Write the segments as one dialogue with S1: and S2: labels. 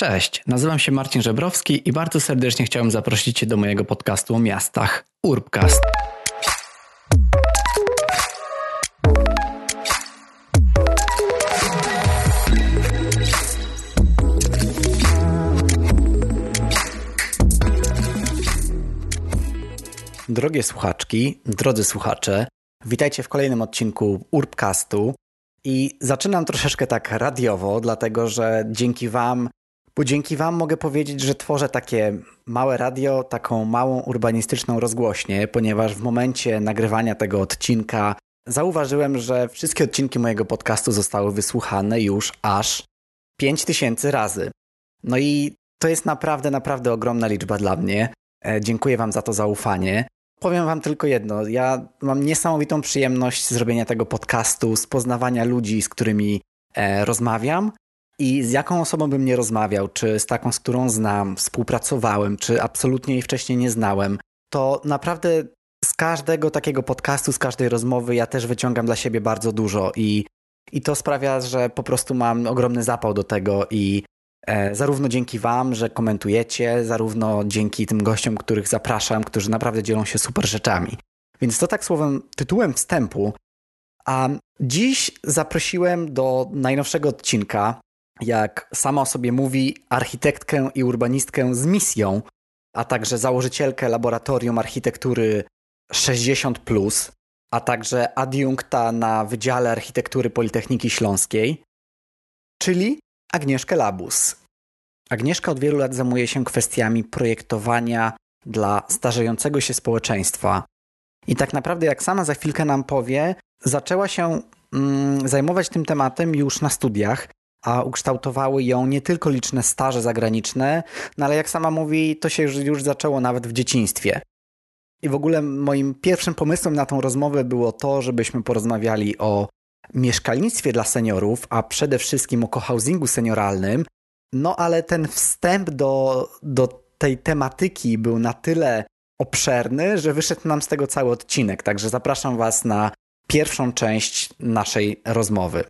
S1: Cześć, nazywam się Marcin Żebrowski i bardzo serdecznie chciałem zaprosić Cię do mojego podcastu o miastach Urbcast. Drogie słuchaczki, drodzy słuchacze, witajcie w kolejnym odcinku Urbcastu. I zaczynam troszeczkę tak radiowo, dlatego że dzięki Wam bo dzięki Wam mogę powiedzieć, że tworzę takie małe radio, taką małą urbanistyczną rozgłośnię, ponieważ w momencie nagrywania tego odcinka zauważyłem, że wszystkie odcinki mojego podcastu zostały wysłuchane już aż 5000 razy. No i to jest naprawdę, naprawdę ogromna liczba dla mnie. E, dziękuję Wam za to zaufanie. Powiem Wam tylko jedno. Ja mam niesamowitą przyjemność zrobienia tego podcastu, z poznawania ludzi, z którymi e, rozmawiam i z jaką osobą bym nie rozmawiał, czy z taką, z którą znam, współpracowałem, czy absolutnie jej wcześniej nie znałem, to naprawdę z każdego takiego podcastu, z każdej rozmowy ja też wyciągam dla siebie bardzo dużo i, i to sprawia, że po prostu mam ogromny zapał do tego i e, zarówno dzięki Wam, że komentujecie, zarówno dzięki tym gościom, których zapraszam, którzy naprawdę dzielą się super rzeczami. Więc to tak słowem, tytułem wstępu. A dziś zaprosiłem do najnowszego odcinka jak sama o sobie mówi, architektkę i urbanistkę z misją, a także założycielkę laboratorium architektury 60, a także adiunkta na Wydziale Architektury Politechniki Śląskiej, czyli Agnieszkę Labus. Agnieszka od wielu lat zajmuje się kwestiami projektowania dla starzejącego się społeczeństwa. I tak naprawdę, jak sama za chwilkę nam powie, zaczęła się mm, zajmować tym tematem już na studiach, a ukształtowały ją nie tylko liczne staże zagraniczne, no ale jak sama mówi, to się już, już zaczęło nawet w dzieciństwie. I w ogóle moim pierwszym pomysłem na tą rozmowę było to, żebyśmy porozmawiali o mieszkalnictwie dla seniorów, a przede wszystkim o cohousingu senioralnym. No ale ten wstęp do, do tej tematyki był na tyle obszerny, że wyszedł nam z tego cały odcinek. Także zapraszam Was na pierwszą część naszej rozmowy.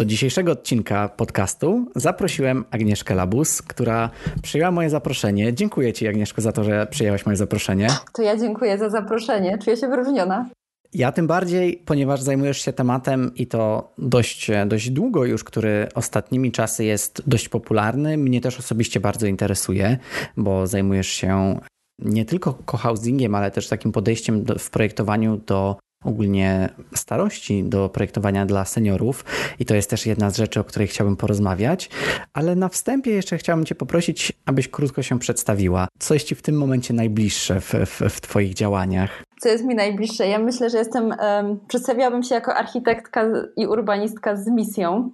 S1: Do dzisiejszego odcinka podcastu zaprosiłem Agnieszkę Labus, która przyjęła moje zaproszenie. Dziękuję Ci, Agnieszko, za to, że przyjęłaś moje zaproszenie.
S2: To ja dziękuję za zaproszenie. Czuję się wyróżniona.
S1: Ja tym bardziej, ponieważ zajmujesz się tematem i to dość, dość długo już, który ostatnimi czasy jest dość popularny. Mnie też osobiście bardzo interesuje, bo zajmujesz się nie tylko cohousingiem, ale też takim podejściem do, w projektowaniu do ogólnie starości do projektowania dla seniorów i to jest też jedna z rzeczy, o której chciałbym porozmawiać, ale na wstępie jeszcze chciałbym Cię poprosić, abyś krótko się przedstawiła. Co jest Ci w tym momencie najbliższe w, w, w Twoich działaniach?
S2: Co jest mi najbliższe? Ja myślę, że jestem, um, przedstawiałabym się jako architektka i urbanistka z misją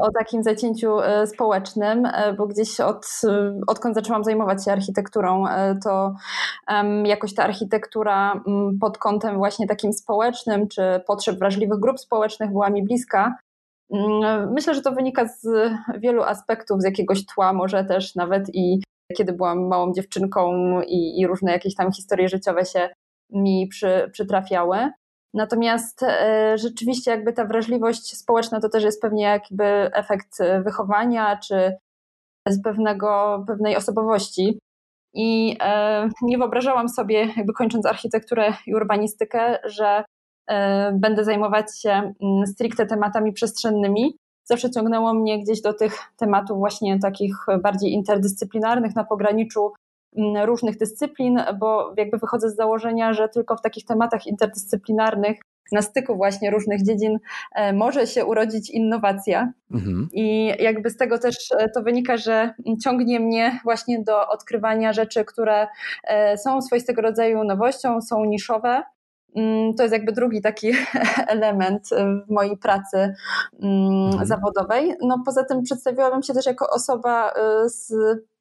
S2: o takim zacięciu e, społecznym, e, bo gdzieś od, e, odkąd zaczęłam zajmować się architekturą, to jakoś ta architektura pod kątem właśnie takim społecznym, czy potrzeb wrażliwych grup społecznych była mi bliska. Myślę, że to wynika z wielu aspektów, z jakiegoś tła, może też nawet i kiedy byłam małą dziewczynką i, i różne jakieś tam historie życiowe się mi przy, przytrafiały. Natomiast e, rzeczywiście jakby ta wrażliwość społeczna to też jest pewnie jakby efekt e, wychowania czy z pewnego, pewnej osobowości. I e, nie wyobrażałam sobie, jakby kończąc architekturę i urbanistykę, że będę zajmować się mm, stricte tematami przestrzennymi. Zawsze ciągnęło mnie gdzieś do tych tematów właśnie takich bardziej interdyscyplinarnych na pograniczu różnych dyscyplin, bo jakby wychodzę z założenia, że tylko w takich tematach interdyscyplinarnych na styku właśnie różnych dziedzin e, może się urodzić innowacja. Mhm. I jakby z tego też e, to wynika, że ciągnie mnie właśnie do odkrywania rzeczy, które e, są swoistego rodzaju nowością, są niszowe. Mm, to jest jakby drugi taki element w mojej pracy mm, mhm. zawodowej. No poza tym przedstawiłabym się też jako osoba z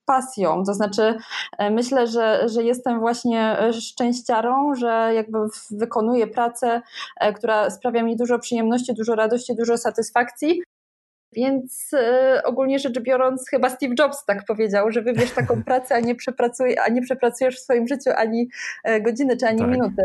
S2: pasją. To znaczy, e, myślę, że, że jestem właśnie szczęściarą, że jakby wykonuję pracę, e, która sprawia mi dużo przyjemności, dużo radości, dużo satysfakcji. Więc ogólnie rzecz biorąc, chyba Steve Jobs tak powiedział, że wybierz taką pracę, a nie, przepracuj, a nie przepracujesz w swoim życiu ani godziny czy ani tak. minuty.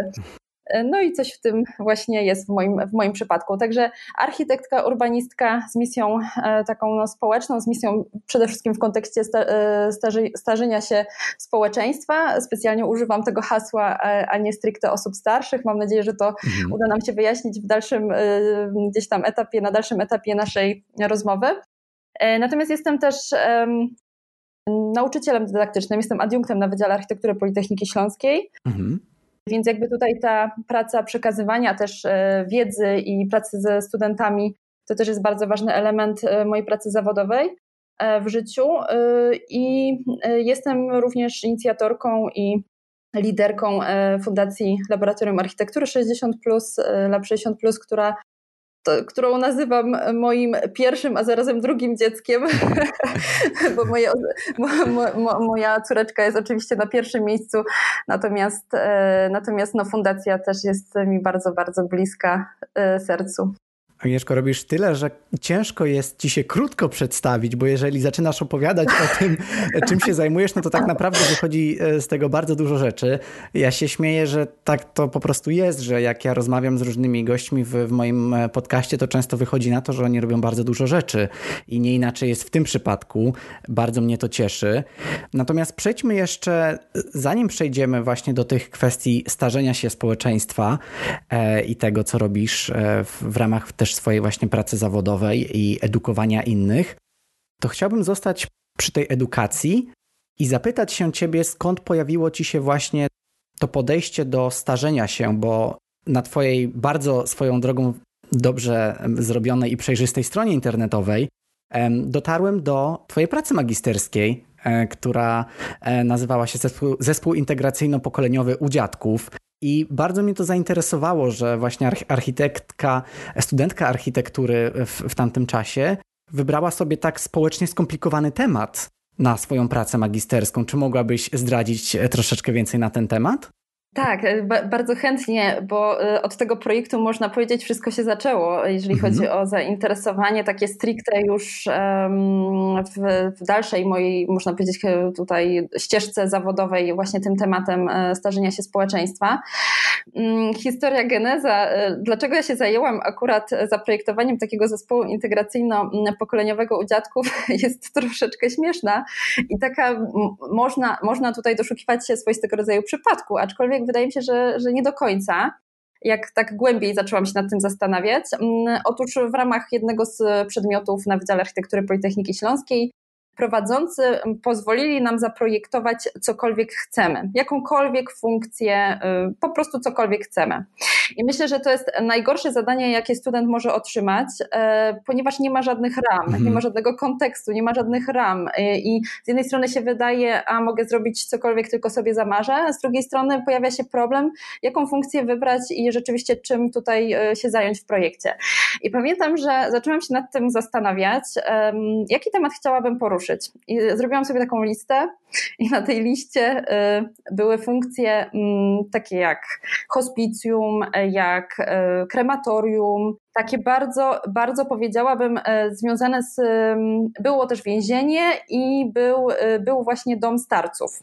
S2: No i coś w tym właśnie jest w moim, w moim przypadku. Także architektka, urbanistka z misją e, taką no, społeczną, z misją przede wszystkim w kontekście e, starzy, starzenia się społeczeństwa. Specjalnie używam tego hasła, a nie stricte osób starszych. Mam nadzieję, że to mhm. uda nam się wyjaśnić w dalszym e, gdzieś tam etapie, na dalszym etapie naszej rozmowy. Natomiast jestem też nauczycielem dydaktycznym, jestem adiunktem na Wydziale Architektury Politechniki Śląskiej. Mhm. Więc jakby tutaj ta praca przekazywania też e, wiedzy i pracy ze studentami to też jest bardzo ważny element e, mojej pracy zawodowej e, w życiu. I jestem również inicjatorką i liderką Fundacji Laboratorium Architektury 60, Lab 60, która to, którą nazywam moim pierwszym, a zarazem drugim dzieckiem, bo moje, mo, mo, moja córeczka jest oczywiście na pierwszym miejscu, natomiast, e, natomiast no, fundacja też jest mi bardzo, bardzo bliska e, sercu.
S1: Agnieszko, robisz tyle, że ciężko jest ci się krótko przedstawić, bo jeżeli zaczynasz opowiadać o tym, czym się zajmujesz, no to tak naprawdę wychodzi e, z tego bardzo dużo rzeczy. Ja się śmieję, że tak to po prostu jest, że jak ja rozmawiam z różnymi gośćmi w, w moim e, podcaście, to często wychodzi na to, że oni robią bardzo dużo rzeczy i nie inaczej jest w tym przypadku. Bardzo mnie to cieszy. Natomiast przejdźmy jeszcze, zanim przejdziemy właśnie do tych kwestii starzenia się społeczeństwa e, i tego, co robisz e, w, w ramach też też swojej właśnie pracy zawodowej i edukowania innych, to chciałbym zostać przy tej edukacji i zapytać się ciebie, skąd pojawiło ci się właśnie to podejście do starzenia się, bo na twojej bardzo swoją drogą dobrze zrobionej i przejrzystej stronie internetowej dotarłem do twojej pracy magisterskiej, e, która e, nazywała się Zespół, Zespół Integracyjno-Pokoleniowy u Dziadków. I bardzo mnie to zainteresowało, że właśnie architektka, studentka architektury w, w tamtym czasie wybrała sobie tak społecznie skomplikowany temat na swoją pracę magisterską. Czy mogłabyś zdradzić troszeczkę więcej na ten temat?
S2: Tak, e, bardzo chętnie, bo e, od tego projektu można powiedzieć, wszystko się zaczęło, jeżeli mhm. chodzi o zainteresowanie takie stricte już w, w, dalszej mojej, można powiedzieć, e, tutaj ścieżce zawodowej, właśnie tym tematem starzenia się społeczeństwa. Mm, historia geneza, dlaczego ja się zajęłam akurat zaprojektowaniem takiego zespołu integracyjno-pokoleniowego u dziadków, jest troszeczkę śmieszna i taka można, można tutaj doszukiwać się swoistego rodzaju przypadku, aczkolwiek wydaje mi się, że, że nie do końca jak tak głębiej zaczęłam się nad tym zastanawiać. Mm, otóż w ramach jednego z przedmiotów na Wydziale Architektury Politechniki Śląskiej prowadzący pozwolili nam zaprojektować cokolwiek chcemy, jakąkolwiek funkcję, y, po prostu cokolwiek chcemy. I myślę, że to jest najgorsze zadanie, jakie student może otrzymać, y, ponieważ nie ma żadnych ram, mhm. nie ma żadnego kontekstu, nie ma żadnych ram. I z jednej strony się wydaje, a mogę zrobić cokolwiek tylko sobie zamarzę, z drugiej strony pojawia się problem, jaką funkcję wybrać i rzeczywiście czym tutaj się zająć w projekcie. I pamiętam, że zaczęłam się nad tym zastanawiać, jaki temat chciałabym poruszyć I zrobiłam sobie taką listę i na tej liście y, były funkcje mm, takie jak hospicjum, jak y, krematorium, takie bardzo, bardzo powiedziałabym y, związane z, było też więzienie i był, był właśnie dom starców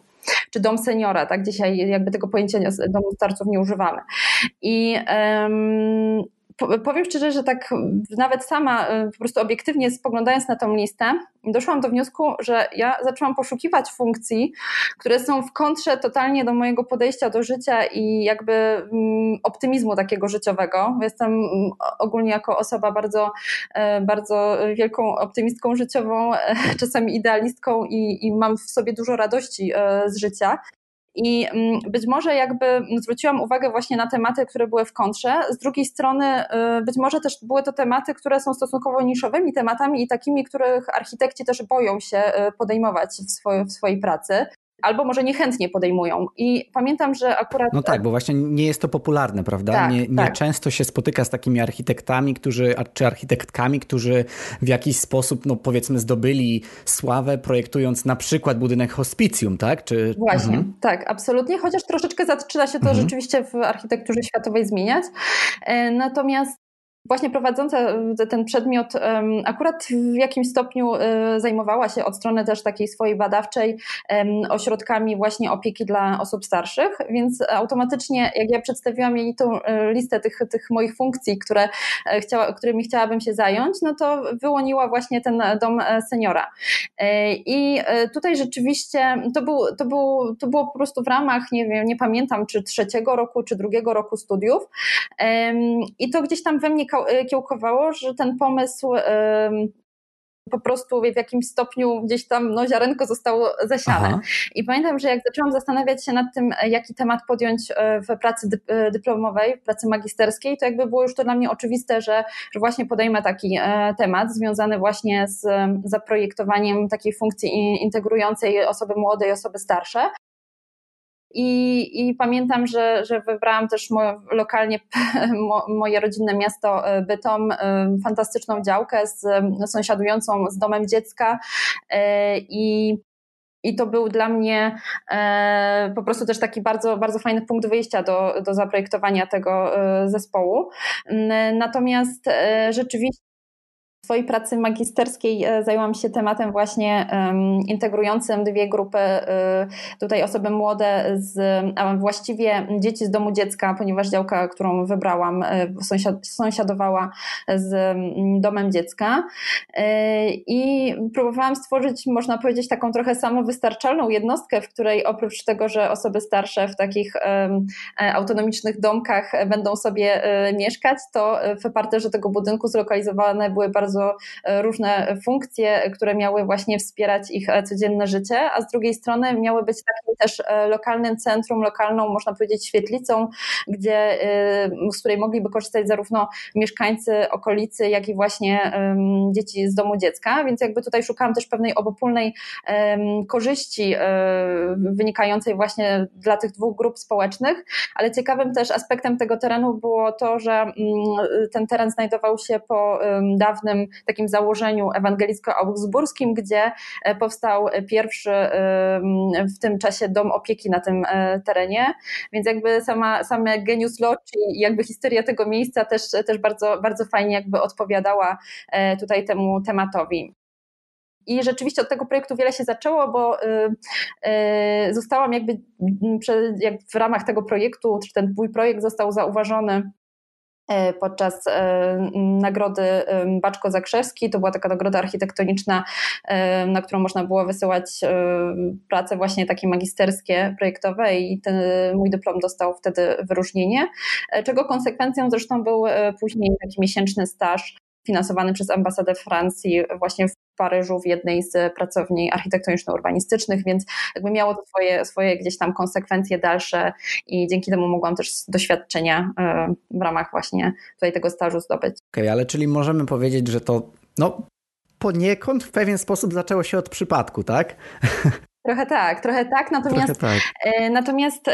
S2: czy dom seniora, tak? Dzisiaj jakby tego pojęcia domu starców nie używamy. I um, powiem szczerze, że tak nawet sama y, po prostu obiektywnie spoglądając na tą listę, doszłam do wniosku, że ja zaczęłam poszukiwać funkcji, które są w kontrze totalnie do mojego podejścia do życia i jakby mm, optymizmu takiego życiowego. Jestem mm, ogólnie jako osoba bardzo, e, bardzo wielką optymistką życiową, e, czasami idealistką i, i mam w sobie dużo radości e, z życia. I mm, być może jakby zwróciłam uwagę właśnie na tematy, które były w kontrze. Z drugiej strony, y, być może też były to tematy, które są stosunkowo niszowymi tematami i takimi, których architekci też boją się y, podejmować w, w swojej pracy albo może niechętnie podejmują. I pamiętam, że akurat.
S1: No tak, bo właśnie nie jest to popularne, prawda? Tak, nie, nie tak. często się spotyka z takimi architektami, którzy, czy architektkami, którzy w jakiś sposób, no powiedzmy, zdobyli sławę, projektując na przykład budynek hospicjum, tak? Czy...
S2: Właśnie, mhm. tak, absolutnie. Chociaż troszeczkę zaczyna się to mhm. rzeczywiście w architekturze światowej zmieniać. E, natomiast właśnie prowadząca ten przedmiot akurat w jakimś stopniu e, zajmowała się od strony też takiej swojej badawczej ośrodkami właśnie opieki dla osób starszych, więc automatycznie jak ja przedstawiłam jej tą e, listę tych, tych moich funkcji, które e, chciała, którymi chciałabym się zająć, no to wyłoniła właśnie ten dom seniora. I tutaj rzeczywiście to, był, to, był, to było po prostu w ramach, nie wiem, nie pamiętam, czy trzeciego roku, czy drugiego roku studiów. I to gdzieś tam we mnie Y, kiełkowało, że ten pomysł po prostu w jakimś stopniu gdzieś tam no, ziarenko zostało zasiane. Aha. I pamiętam, że jak zaczęłam zastanawiać się nad tym, jaki temat podjąć e, w pracy e, dyplomowej, w pracy magisterskiej, to jakby było już to dla mnie oczywiste, że, że właśnie podejmę taki e, temat związany właśnie z zaprojektowaniem takiej funkcji integrującej osoby młode i osoby starsze. I, I pamiętam, że, że wybrałam też mo, lokalnie mo, moje rodzinne miasto e, Bytom, e, fantastyczną działkę z sąsiadującą z domem dziecka e, i i to był dla mnie po prostu też taki bardzo, bardzo fajny punkt wyjścia do, do zaprojektowania tego zespołu. Natomiast rzeczywiście swojej pracy magisterskiej e, zajęłam się tematem właśnie integrującym dwie grupy, e, tutaj osoby młode, z, a właściwie dzieci z domu dziecka, ponieważ działka, którą wybrałam, e, sąsiad, sąsiadowała z domem dziecka. I próbowałam stworzyć, można powiedzieć, taką trochę samowystarczalną jednostkę, w której oprócz tego, że osoby starsze w takich autonomicznych domkach będą sobie mieszkać, to w parterze tego budynku zlokalizowane były bardzo bardzo e, różne funkcje, które miały właśnie wspierać ich e, codzienne życie, a z drugiej strony miały być takim też e, lokalnym centrum, lokalną, można powiedzieć, świetlicą, gdzie, z której mogliby korzystać zarówno mieszkańcy okolicy, jak i właśnie dzieci z domu dziecka, więc jakby tutaj szukałam też pewnej obopólnej korzyści wynikającej właśnie dla tych dwóch grup społecznych, ale ciekawym też aspektem tego terenu było to, że mm, ten teren znajdował się po dawnym takim założeniu ewangelicko-augsburskim, gdzie e, powstał pierwszy w tym czasie dom opieki na tym e, terenie, więc jakby sama, same genius loci i jakby historia tego miejsca też, też bardzo, bardzo fajnie jakby odpowiadała e, tutaj temu tematowi. I rzeczywiście od tego projektu wiele się zaczęło, bo y, y, zostałam jakby jak w ramach tego projektu, czy ten mój projekt został zauważony podczas e, nagrody Baczko Zakrzewski. To była taka nagroda architektoniczna, e, na którą można było wysyłać prace właśnie takie magisterskie, projektowe i ten mój dyplom dostał wtedy wyróżnienie, czego konsekwencją zresztą był później taki miesięczny staż finansowany przez ambasadę Francji właśnie w Paryżu w jednej z pracowni architektoniczno-urbanistycznych, więc jakby miało to swoje, swoje gdzieś tam konsekwencje dalsze i dzięki temu mogłam też doświadczenia e, w ramach właśnie tutaj tego stażu zdobyć.
S1: Okej, okay, ale czyli możemy powiedzieć, że to no poniekąd w pewien sposób zaczęło się od przypadku, tak?
S2: Trochę tak, trochę tak, natomiast, trochę tak. E, natomiast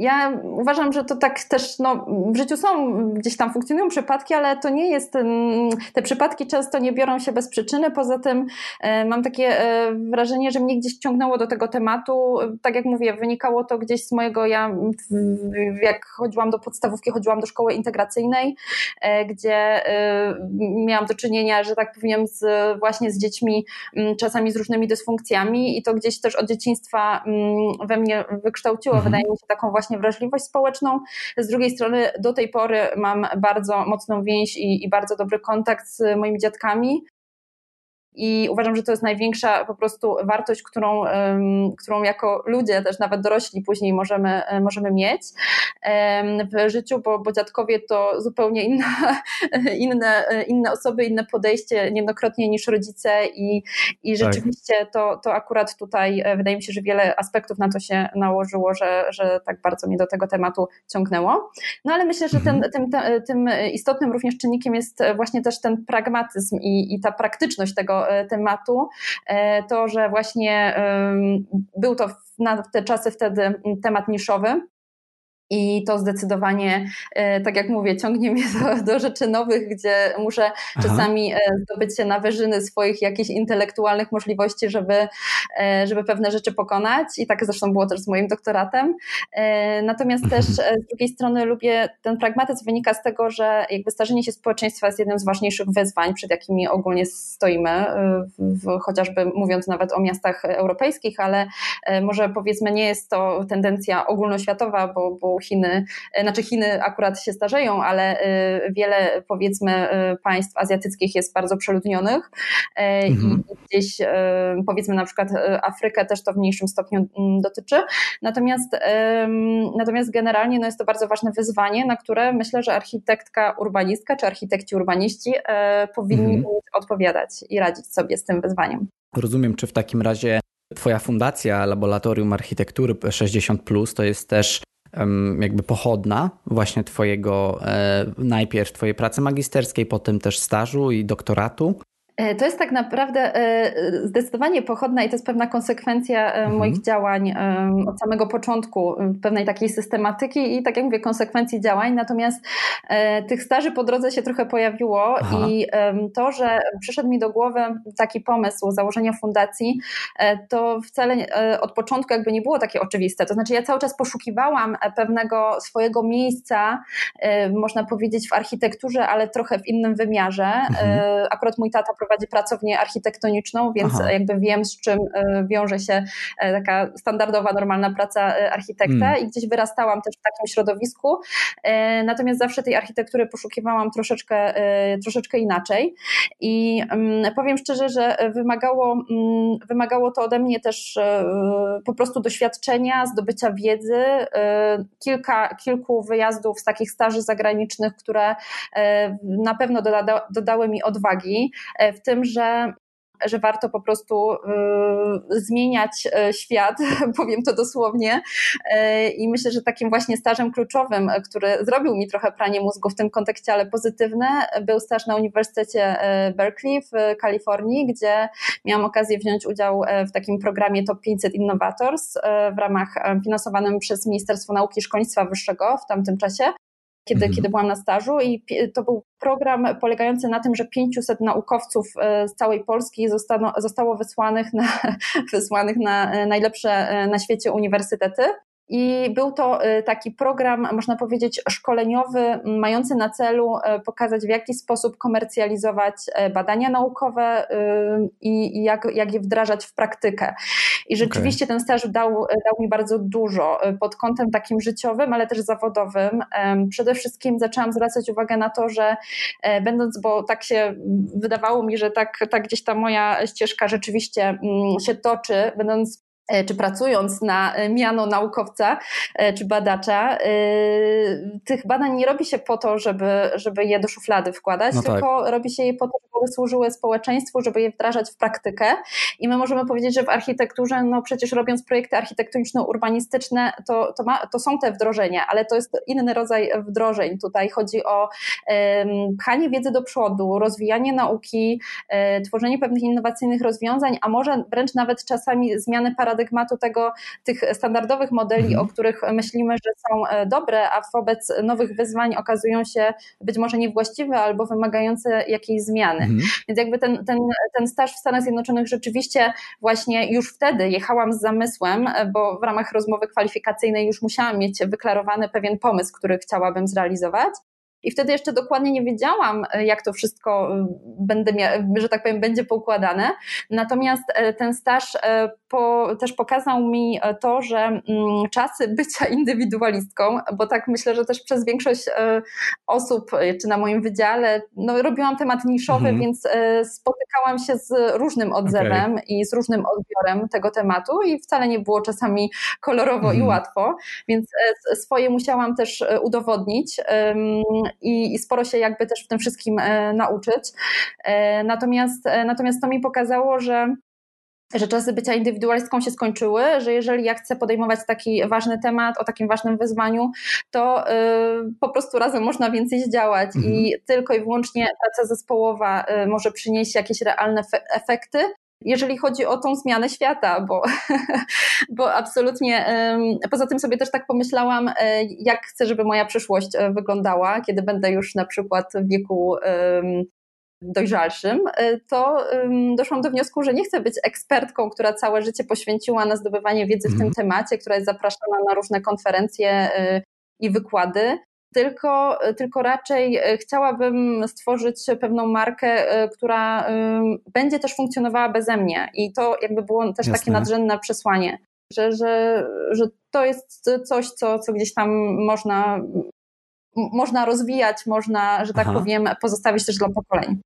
S2: ja uważam, że to tak też no, w życiu są, gdzieś tam funkcjonują przypadki, ale to nie jest, te przypadki często nie biorą się bez przyczyny. Poza tym e, mam takie e, wrażenie, że mnie gdzieś ciągnęło do tego tematu. Tak jak mówię, wynikało to gdzieś z mojego, ja jak chodziłam do podstawówki, chodziłam do szkoły integracyjnej, e, gdzie miałam do czynienia, że tak powiem, z, właśnie z dziećmi, czasami z różnymi dysfunkcjami i to gdzieś też od dzieciństwa we mnie wykształciło, mhm. wydaje mi się, taką właśnie właśnie wrażliwość społeczną. Z drugiej strony do tej pory mam bardzo mocną więź i, i bardzo dobry kontakt z moimi dziadkami. I uważam, że to jest największa po prostu wartość, którą, którą jako ludzie, też nawet dorośli później możemy, możemy mieć w życiu, bo, bo dziadkowie to zupełnie inna, inne, inne osoby, inne podejście niejednokrotnie niż rodzice i, i tak. rzeczywiście tak. to, to akurat tutaj e, wydaje mi się, że wiele aspektów na to się nałożyło, że, że tak bardzo mnie do tego tematu ciągnęło. No ale myślę, że ten, mhm. tym, tym istotnym również czynnikiem jest właśnie też ten pragmatyzm i, i ta praktyczność tego E, tematu, e, to, że właśnie był to na te czasy wtedy temat niszowy, I to zdecydowanie, e, tak jak mówię, ciągnie mnie do, do rzeczy nowych, gdzie muszę Aha. czasami e, zdobyć się na wyżyny swoich jakichś intelektualnych możliwości, żeby, e, żeby pewne rzeczy pokonać. I tak zresztą było też z moim doktoratem. Natomiast też z drugiej strony lubię, ten pragmatyzm wynika z tego, że jakby starzenie się społeczeństwa jest jednym z ważniejszych wyzwań, przed jakimi ogólnie stoimy, w, chociażby mówiąc nawet o miastach europejskich, ale może powiedzmy nie jest to tendencja ogólnoświatowa, bo, bo Chiny, e, znaczy Chiny akurat się starzeją, ale e, wiele powiedzmy e, państw azjatyckich jest bardzo przeludnionych mhm. i gdzieś powiedzmy na przykład Afrykę też to w mniejszym stopniu mm, dotyczy. Natomiast, natomiast generalnie no jest to bardzo ważne wyzwanie, na które myślę, że architektka urbanistka czy architekci urbaniści powinni mhm. odpowiadać i radzić sobie z tym wyzwaniem.
S1: Rozumiem, czy w takim razie Twoja fundacja Laboratorium Architektury 60 to jest też jakby pochodna właśnie twojego, e, najpierw twojej pracy magisterskiej, potem też stażu i doktoratu.
S2: E, to jest tak naprawdę e, zdecydowanie pochodna i to jest pewna konsekwencja mhm. moich działań od samego początku, pewnej takiej systematyki i tak jak mówię, konsekwencji działań. Natomiast tych staży po drodze się trochę pojawiło Aha. i to, że przyszedł mi do głowy taki pomysł założenia fundacji, to wcale od początku jakby nie było takie oczywiste. To znaczy ja cały czas poszukiwałam pewnego swojego miejsca, można powiedzieć w architekturze, ale trochę w innym wymiarze. Mhm. Akurat mój tata prowadzi pracownię architektoniczną, więc Aha. jakby wiem, z czym e, wiąże się e, taka standardowa, normalna praca e, architekta mm. i gdzieś wyrastałam też w takim środowisku. Natomiast zawsze tej architektury poszukiwałam troszeczkę, troszeczkę inaczej. I mm, powiem szczerze, że wymagało, mm, wymagało to ode mnie też po prostu doświadczenia, zdobycia wiedzy, kilka, kilku wyjazdów z takich staży zagranicznych, które na pewno doda, dodały mi odwagi w tym, że że warto po prostu y, zmieniać y, świat, powiem to dosłownie. Y, I myślę, że takim właśnie stażem kluczowym, który zrobił mi trochę pranie mózgu w tym kontekście, ale pozytywne, był staż na Uniwersytecie Berkeley w Kalifornii, gdzie miałam okazję wziąć udział w takim programie Top 500 Innovators w ramach finansowanym przez Ministerstwo Nauki i Szkolnictwa Wyższego w tamtym czasie kiedy, mhm. kiedy byłam na stażu i to był program polegający na tym, że 500 naukowców e, z całej Polski zostano, zostało wysłanych na, wysłanych na e, najlepsze e, na świecie uniwersytety. I był to y, taki program, można powiedzieć, szkoleniowy, mający na celu y, pokazać, w jaki sposób komercjalizować y, badania naukowe i jak, jak je wdrażać w praktykę. I rzeczywiście okay. ten staż dał, dał mi bardzo dużo pod kątem takim życiowym, ale też zawodowym. Przede wszystkim zaczęłam zwracać uwagę na to, że e, będąc, bo tak się wydawało mi, że tak, tak gdzieś ta moja ścieżka rzeczywiście mm, się toczy, będąc E, czy pracując na e, miano naukowca e, czy badacza, tych badań nie robi się po to, żeby, żeby je do szuflady wkładać, no tylko tak. robi się je po to, żeby służyły społeczeństwu, żeby je wdrażać w praktykę. I my możemy powiedzieć, że w architekturze, no przecież robiąc projekty architektoniczno-urbanistyczne, to, to, ma, to są te wdrożenia, ale to jest inny rodzaj wdrożeń. Tutaj chodzi o um, pchanie wiedzy do przodu, rozwijanie nauki, um, tworzenie pewnych innowacyjnych rozwiązań, a może wręcz nawet czasami zmiany paradygmatu paradygmatu tego, tych standardowych modeli, mhm. o których myślimy, że są e, dobre, a wobec nowych wyzwań okazują się być może niewłaściwe albo wymagające jakiejś zmiany. Mhm. Więc jakby ten, ten, ten staż w Stanach Zjednoczonych rzeczywiście właśnie już wtedy jechałam z zamysłem, e, bo w ramach rozmowy kwalifikacyjnej już musiałam mieć wyklarowany pewien pomysł, który chciałabym zrealizować. I wtedy jeszcze dokładnie nie wiedziałam, e, jak to wszystko e, będę że tak powiem, będzie poukładane. Natomiast e, ten staż po, też pokazał mi to, że mm, czasy bycia indywidualistką, bo tak myślę, że też przez większość osób, czy na moim wydziale, no, robiłam temat niszowy, mhm. więc spotykałam się z różnym odzewem okay. i z różnym odbiorem tego tematu i wcale nie było czasami kolorowo mhm. i łatwo, więc swoje musiałam też udowodnić i, i sporo się jakby też w tym wszystkim e, nauczyć. E, natomiast, e, natomiast to mi pokazało, że że czasy bycia indywidualistką się skończyły, że jeżeli ja chcę podejmować taki ważny temat o takim ważnym wyzwaniu, to po prostu razem można więcej zdziałać mhm. i tylko i wyłącznie praca zespołowa może przynieść jakieś realne efekty, jeżeli chodzi o tą zmianę świata, bo, bo absolutnie poza tym sobie też tak pomyślałam, e, jak chcę, żeby moja przyszłość e, wyglądała, kiedy będę już na przykład w wieku dojrzalszym, e, to doszłam do wniosku, że nie chcę być ekspertką, która całe życie poświęciła na zdobywanie wiedzy w tym mhm. temacie, która jest zapraszana na różne konferencje i wykłady, tylko, tylko raczej e, chciałabym stworzyć pewną markę, e, która będzie też funkcjonowała beze mnie. I to jakby było też Jasne. takie nadrzędne przesłanie, że, że, że to jest coś, co, co gdzieś tam można, można rozwijać, można, że tak Aha. powiem, pozostawić też dla pokoleń.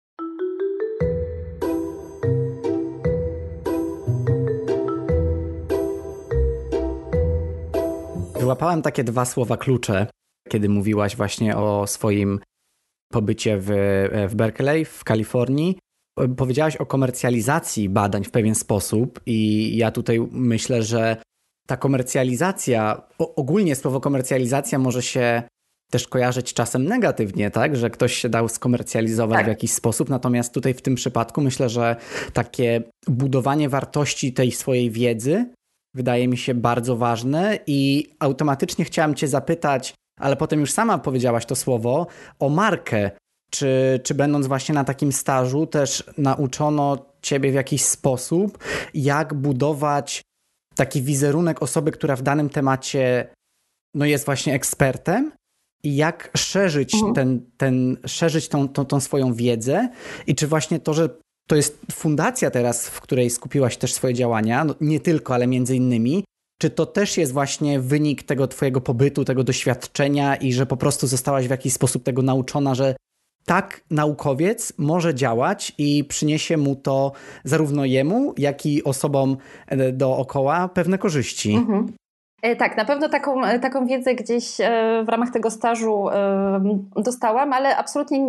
S1: Wyłapałem takie dwa słowa klucze, kiedy mówiłaś właśnie o swoim pobycie w, w Berkeley w Kalifornii. Powiedziałaś o komercjalizacji badań w pewien sposób, i ja tutaj myślę, że ta komercjalizacja, ogólnie słowo komercjalizacja może się też kojarzyć czasem negatywnie, tak? Że ktoś się dał skomercjalizować tak. w jakiś sposób. Natomiast tutaj w tym przypadku myślę, że takie budowanie wartości tej swojej wiedzy wydaje mi się bardzo ważne i automatycznie chciałam Cię zapytać, ale potem już sama powiedziałaś to słowo, o markę. Czy, czy będąc właśnie na takim stażu też nauczono Ciebie w jakiś sposób, jak budować taki wizerunek osoby, która w danym temacie no jest właśnie ekspertem i jak szerzyć, mhm. ten, ten, szerzyć tą, tą, tą swoją wiedzę i czy właśnie to, że to jest fundacja teraz, w której skupiłaś też swoje działania, no nie tylko, ale między innymi. Czy to też jest właśnie wynik tego twojego pobytu, tego doświadczenia i że po prostu zostałaś w jakiś sposób tego nauczona, że tak naukowiec może działać i przyniesie mu to zarówno jemu, jak i osobom e, dookoła pewne korzyści? Mhm.
S2: E, tak, na pewno taką, e, taką wiedzę gdzieś e, w ramach tego stażu dostałam, ale absolutnie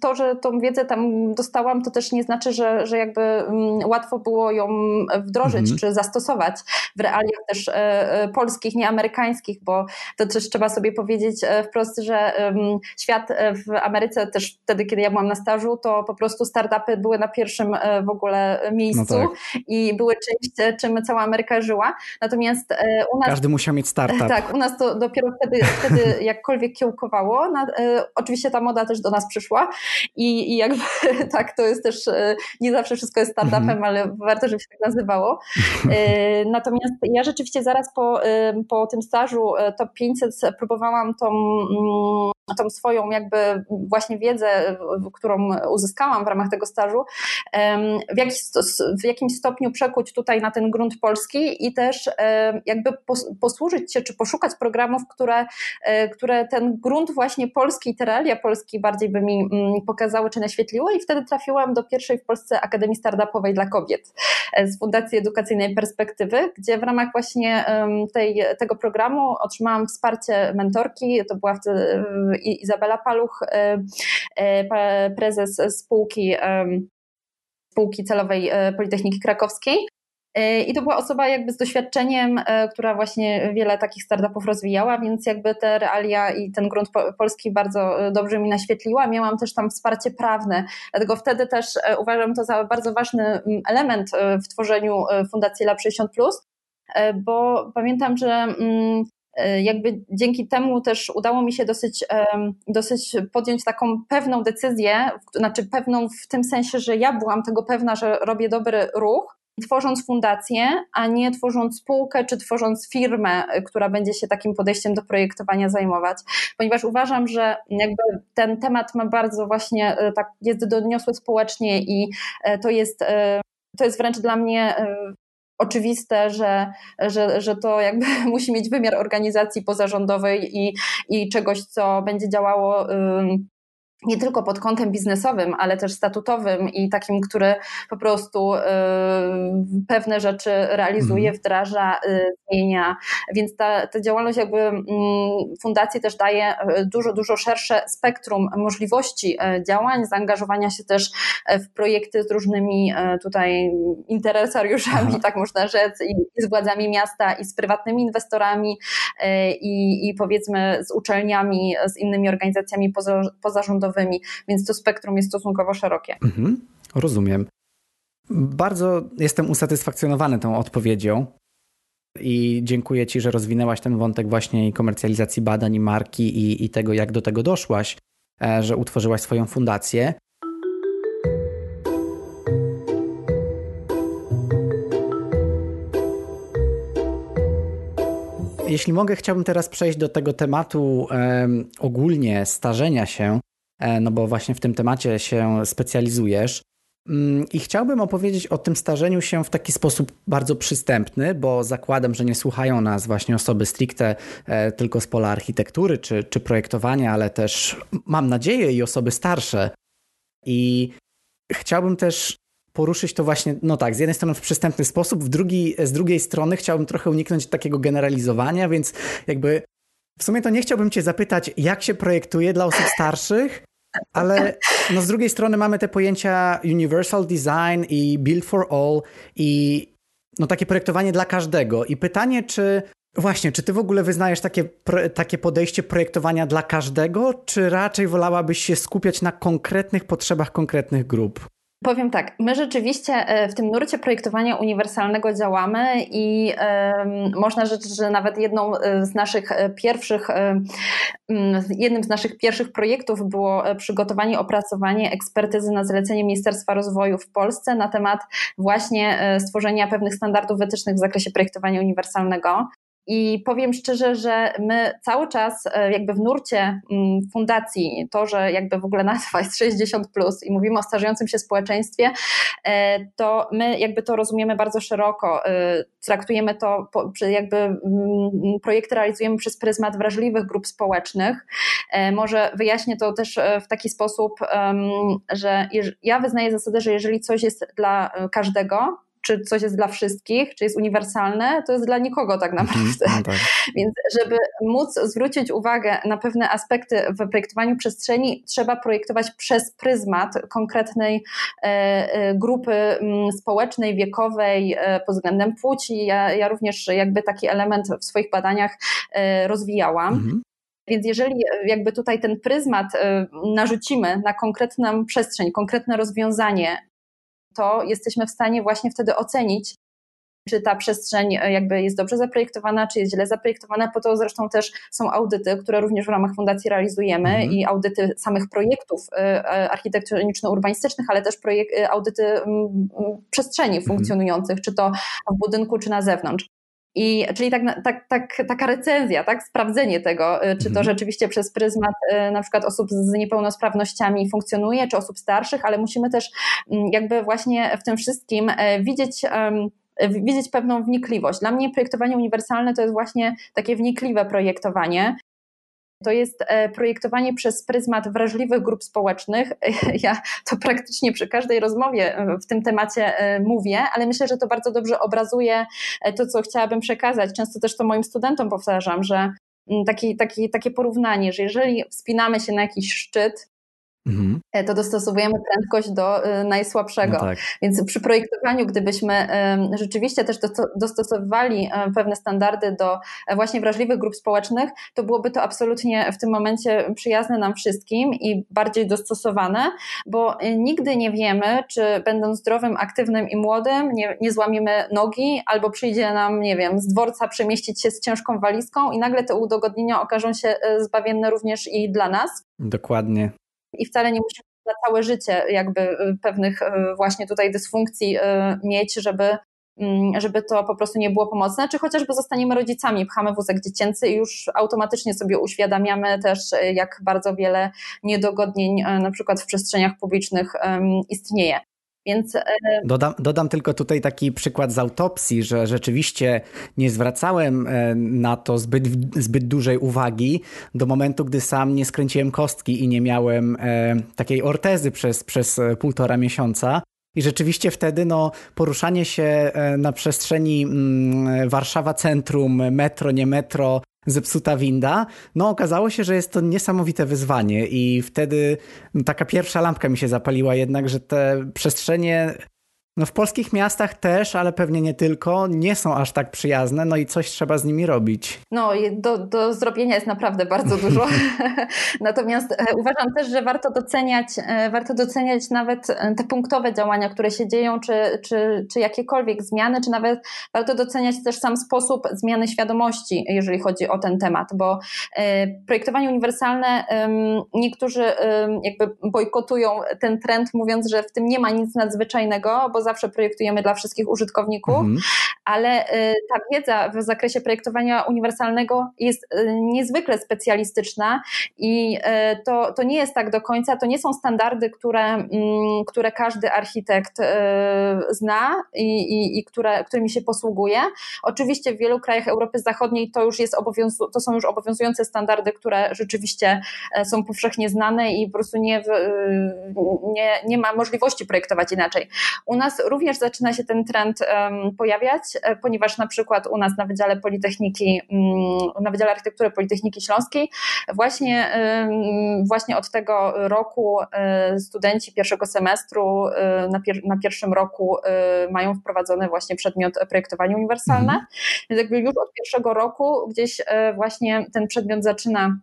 S2: to, że tą wiedzę tam dostałam, to też nie znaczy, że, że jakby łatwo było ją wdrożyć mhm. czy zastosować w realiach też polskich, nie amerykańskich, bo to też trzeba sobie powiedzieć wprost, że świat w Ameryce też wtedy, kiedy ja byłam na stażu, to po prostu startupy były na pierwszym w ogóle miejscu no tak. i były czymś, czym cała Ameryka żyła. Natomiast u nas
S1: każdy musiał mieć startup.
S2: Tak, u nas to dopiero wtedy, wtedy jakkolwiek kiełkowało. Na, y, oczywiście ta moda też do nas przyszła i, i jakby tak, to jest też, y, nie zawsze wszystko jest startupem, -hmm. ale warto, żeby się tak nazywało. Y, natomiast ja rzeczywiście zaraz po, po tym stażu Top 500 próbowałam tą, mm, tą swoją jakby właśnie wiedzę, którą uzyskałam w ramach tego stażu, w, jakiś, w jakimś stopniu przekuć tutaj na ten grunt polski i też jakby posłużyć się, czy poszukać programów, które, e, które ten grunt właśnie polski te realia polski bardziej by mi mm, pokazały, czy naświetliły i wtedy trafiłam do pierwszej w Polsce Akademii Startupowej dla Kobiet e, z Fundacji Edukacyjnej Perspektywy, gdzie w ramach właśnie tej, tego programu otrzymałam wsparcie mentorki, to była wtedy Izabela Paluch, e, prezes spółki spółki celowej Politechniki Krakowskiej. I to była osoba jakby z doświadczeniem, która właśnie wiele takich startupów rozwijała, więc jakby te realia i ten grunt polski bardzo dobrze mi naświetliła. Miałam też tam wsparcie prawne, dlatego wtedy też uważam to za bardzo ważny mm, element w tworzeniu Fundacji Lab 60+, bo pamiętam, że mm, jakby dzięki temu też udało mi się dosyć, dosyć podjąć taką pewną decyzję, znaczy pewną w tym sensie, że ja byłam tego pewna, że robię dobry ruch, tworząc fundację, a nie tworząc spółkę czy tworząc firmę, która będzie się takim podejściem do projektowania zajmować. Ponieważ uważam, że jakby ten temat ma bardzo właśnie, y, tak jest doniosły społecznie i y, to jest, to jest wręcz dla mnie oczywiste, że, że, że to jakby musi mieć wymiar organizacji pozarządowej i, i czegoś, co będzie działało nie tylko pod kątem biznesowym, ale też statutowym i takim, który po prostu y, pewne rzeczy realizuje, mhm. wdraża, y, zmienia. Więc ta, ta działalność jakby mm, fundacji też daje y, dużo, dużo szersze spektrum możliwości działań, zaangażowania się też w projekty z różnymi tutaj interesariuszami, Aha. tak można rzec, i, i, z władzami miasta, i z prywatnymi inwestorami, i, i powiedzmy z uczelniami, z innymi organizacjami poza, pozarządowymi więc to spektrum jest stosunkowo szerokie. Mhm,
S1: rozumiem. Bardzo jestem usatysfakcjonowany tą odpowiedzią. I dziękuję Ci, że rozwinęłaś ten wątek właśnie komercjalizacji badań i marki i, i tego, jak do tego doszłaś, e, że utworzyłaś swoją fundację. Jeśli mogę, chciałbym teraz przejść do tego tematu um, ogólnie starzenia się, no bo właśnie w tym temacie się specjalizujesz. Mm, I chciałbym opowiedzieć o tym starzeniu się w taki sposób bardzo przystępny, bo zakładam, że nie słuchają nas właśnie osoby stricte e, tylko z pola architektury czy, czy projektowania, ale też mam nadzieję i osoby starsze. I chciałbym też poruszyć to właśnie, no tak, z jednej strony w przystępny sposób, w drugi, z drugiej strony chciałbym trochę uniknąć takiego generalizowania, więc jakby w sumie to nie chciałbym Cię zapytać, jak się projektuje dla osób starszych, ale no z drugiej strony mamy te pojęcia universal design i build for all i no takie projektowanie dla każdego. I pytanie, czy właśnie, czy ty w ogóle wyznajesz takie, takie podejście projektowania dla każdego, czy raczej wolałabyś się skupiać na konkretnych potrzebach konkretnych grup?
S2: Powiem tak, my rzeczywiście e, w tym nurcie projektowania uniwersalnego działamy i można rzec, że nawet jedną e, z naszych e, pierwszych, jednym z naszych pierwszych projektów było przygotowanie, opracowanie ekspertyzy na zlecenie Ministerstwa Rozwoju w Polsce na temat właśnie stworzenia pewnych standardów etycznych w zakresie projektowania uniwersalnego. I powiem szczerze, że my cały czas e, jakby w nurcie mm, fundacji, to, że jakby w ogóle nazwa jest 60 plus i mówimy o starzejącym się społeczeństwie, e, to my jakby to rozumiemy bardzo szeroko. E, traktujemy to, jakby mm, projekty realizujemy przez pryzmat wrażliwych grup społecznych. Może wyjaśnię to też w taki sposób, że ja wyznaję zasadę, że jeżeli coś jest dla każdego, czy coś jest dla wszystkich, czy jest uniwersalne, to jest dla nikogo tak mhm, naprawdę. No tak. Więc żeby móc zwrócić uwagę na pewne aspekty w projektowaniu przestrzeni, trzeba projektować przez pryzmat konkretnej e, e, grupy mm, społecznej, wiekowej, e, pod względem płci. Ja, ja również jakby taki element w swoich badaniach rozwijałam. Mhm. Więc jeżeli jakby tutaj ten pryzmat narzucimy na konkretną przestrzeń, konkretne rozwiązanie, to jesteśmy w stanie właśnie wtedy ocenić, czy ta przestrzeń e, jakby jest dobrze zaprojektowana, czy jest źle zaprojektowana. Po to zresztą też są audyty, które również w ramach fundacji realizujemy mhm. i audyty samych projektów e, e, architektoniczno-urbanistycznych, ale też projekt, audyty przestrzeni mhm. funkcjonujących, czy to w budynku, czy na zewnątrz. I, czyli tak, tak, tak, taka recenzja, tak, sprawdzenie tego, y, czy to mhm. rzeczywiście przez pryzmat y, na przykład osób z niepełnosprawnościami funkcjonuje, czy osób starszych, ale musimy też mm, jakby właśnie w tym wszystkim e, widzieć widzieć pewną wnikliwość. Dla mnie projektowanie uniwersalne to jest właśnie takie wnikliwe projektowanie, to jest e, projektowanie przez pryzmat wrażliwych grup społecznych. Ja to praktycznie przy każdej rozmowie e, w tym temacie e, mówię, ale myślę, że to bardzo dobrze obrazuje to, co chciałabym przekazać. Często też to moim studentom powtarzam, że mm, taki, taki, takie porównanie, że jeżeli wspinamy się na jakiś szczyt, Mhm. E, to dostosowujemy prędkość do y, najsłabszego. No tak. Więc przy projektowaniu, gdybyśmy rzeczywiście też dostosowywali e, pewne standardy do e, właśnie wrażliwych grup społecznych, to byłoby to absolutnie w tym momencie przyjazne nam wszystkim i bardziej dostosowane, bo nigdy nie wiemy, czy będąc zdrowym, aktywnym i młodym, nie, nie złamiemy nogi, albo przyjdzie nam, nie wiem, z dworca przemieścić się z ciężką walizką i nagle te udogodnienia okażą się zbawienne również i dla nas.
S1: Dokładnie
S2: i wcale nie musimy na całe życie jakby y, pewnych y, właśnie tutaj dysfunkcji y, mieć, żeby mm, żeby to po prostu nie było pomocne, czy chociażby zostaniemy rodzicami, pchamy wózek dziecięcy i już automatycznie sobie uświadamiamy też, jak bardzo wiele niedogodnień na przykład w przestrzeniach publicznych istnieje. Więc... E,
S1: dodam, dodam tylko tutaj taki przykład z autopsji, że rzeczywiście nie zwracałem e, na to zbyt, zbyt dużej uwagi do momentu, gdy sam nie skręciłem kostki i nie miałem e, takiej ortezy przez, przez półtora miesiąca. I rzeczywiście wtedy no, poruszanie się na przestrzeni mm, Warszawa Centrum, metro, nie metro, zepsuta winda, no okazało się, że jest to niesamowite wyzwanie i wtedy taka pierwsza lampka mi się zapaliła jednak, że te przestrzenie No w polskich miastach też, ale pewnie nie tylko, nie są aż tak przyjazne, no i coś trzeba z nimi robić.
S2: No do, do zrobienia jest naprawdę bardzo dużo. Natomiast e, uważam też, że warto doceniać, e, warto doceniać nawet e, te punktowe działania, które się dzieją, czy, czy, czy jakiekolwiek zmiany, czy nawet warto doceniać też sam sposób zmiany świadomości, jeżeli chodzi o ten temat, bo projektowanie uniwersalne niektórzy jakby bojkotują ten trend, mówiąc, że w tym nie ma nic nadzwyczajnego, bo zawsze projektujemy dla wszystkich użytkowników, mhm. ale y, ta wiedza w zakresie projektowania uniwersalnego jest y, niezwykle specjalistyczna i y, to, to nie jest tak do końca, to nie są standardy, które, mm, które każdy architekt zna i, i, i które, którymi się posługuje. Oczywiście w wielu krajach Europy Zachodniej to już jest obowiązu- to są już obowiązujące standardy, które rzeczywiście e, są powszechnie znane i po prostu nie, nie, nie ma możliwości projektować inaczej. U nas również zaczyna się ten trend pojawiać, e, ponieważ na przykład u nas na Wydziale Politechniki, mm, na Wydziale Architektury Politechniki Śląskiej właśnie, właśnie od tego roku e, studenci pierwszego semestru e, na, pier na pierwszym roku mają wprowadzony właśnie przedmiot projektowanie uniwersalne. Mhm. Więc jakby już od pierwszego roku gdzieś właśnie ten przedmiot zaczyna.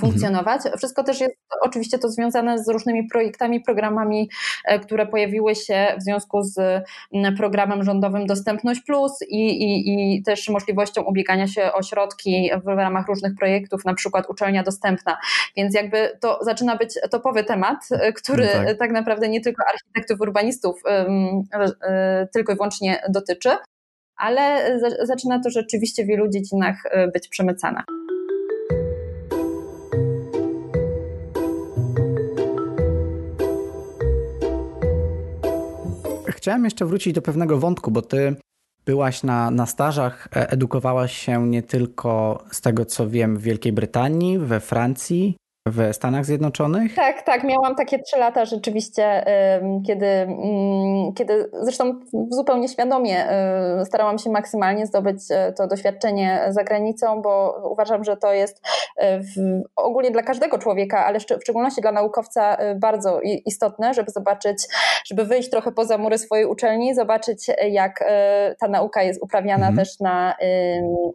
S2: Funkcjonować. Wszystko też jest oczywiście to związane z różnymi projektami, programami, e, które pojawiły się w związku z programem rządowym Dostępność Plus i, i, i też możliwością ubiegania się o środki w ramach różnych projektów, na przykład uczelnia dostępna. Więc jakby to zaczyna być topowy temat, e, który no tak. tak naprawdę nie tylko architektów, urbanistów tylko i wyłącznie dotyczy, ale zaczyna to rzeczywiście w wielu dziedzinach być przemycane.
S1: Chciałem jeszcze wrócić do pewnego wątku, bo ty byłaś na, na stażach, e, edukowałaś się nie tylko z tego co wiem w Wielkiej Brytanii, we Francji, w Stanach Zjednoczonych?
S2: Tak, tak. Miałam takie trzy lata rzeczywiście, kiedy, mm, kiedy zresztą zupełnie świadomie starałam się maksymalnie zdobyć e, to doświadczenie za granicą, bo uważam, że to jest e, ogólnie dla każdego człowieka, ale w szczególności dla naukowca e, bardzo istotne, żeby zobaczyć, żeby wyjść trochę poza mury swojej uczelni, zobaczyć jak ta nauka jest uprawiana mhm. też na,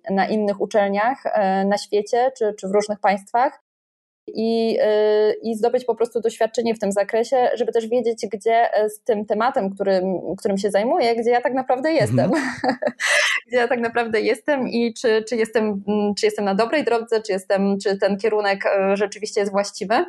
S2: na innych uczelniach na świecie czy, czy w różnych państwach i, y, i zdobyć po prostu doświadczenie w tym zakresie, żeby też wiedzieć, gdzie e, z tym tematem, którym, którym się zajmuję, gdzie ja tak naprawdę jestem. Mhm. gdzie ja tak naprawdę jestem i czy, czy, jestem, czy jestem na dobrej drodze, czy, jestem, czy ten kierunek e, rzeczywiście jest właściwy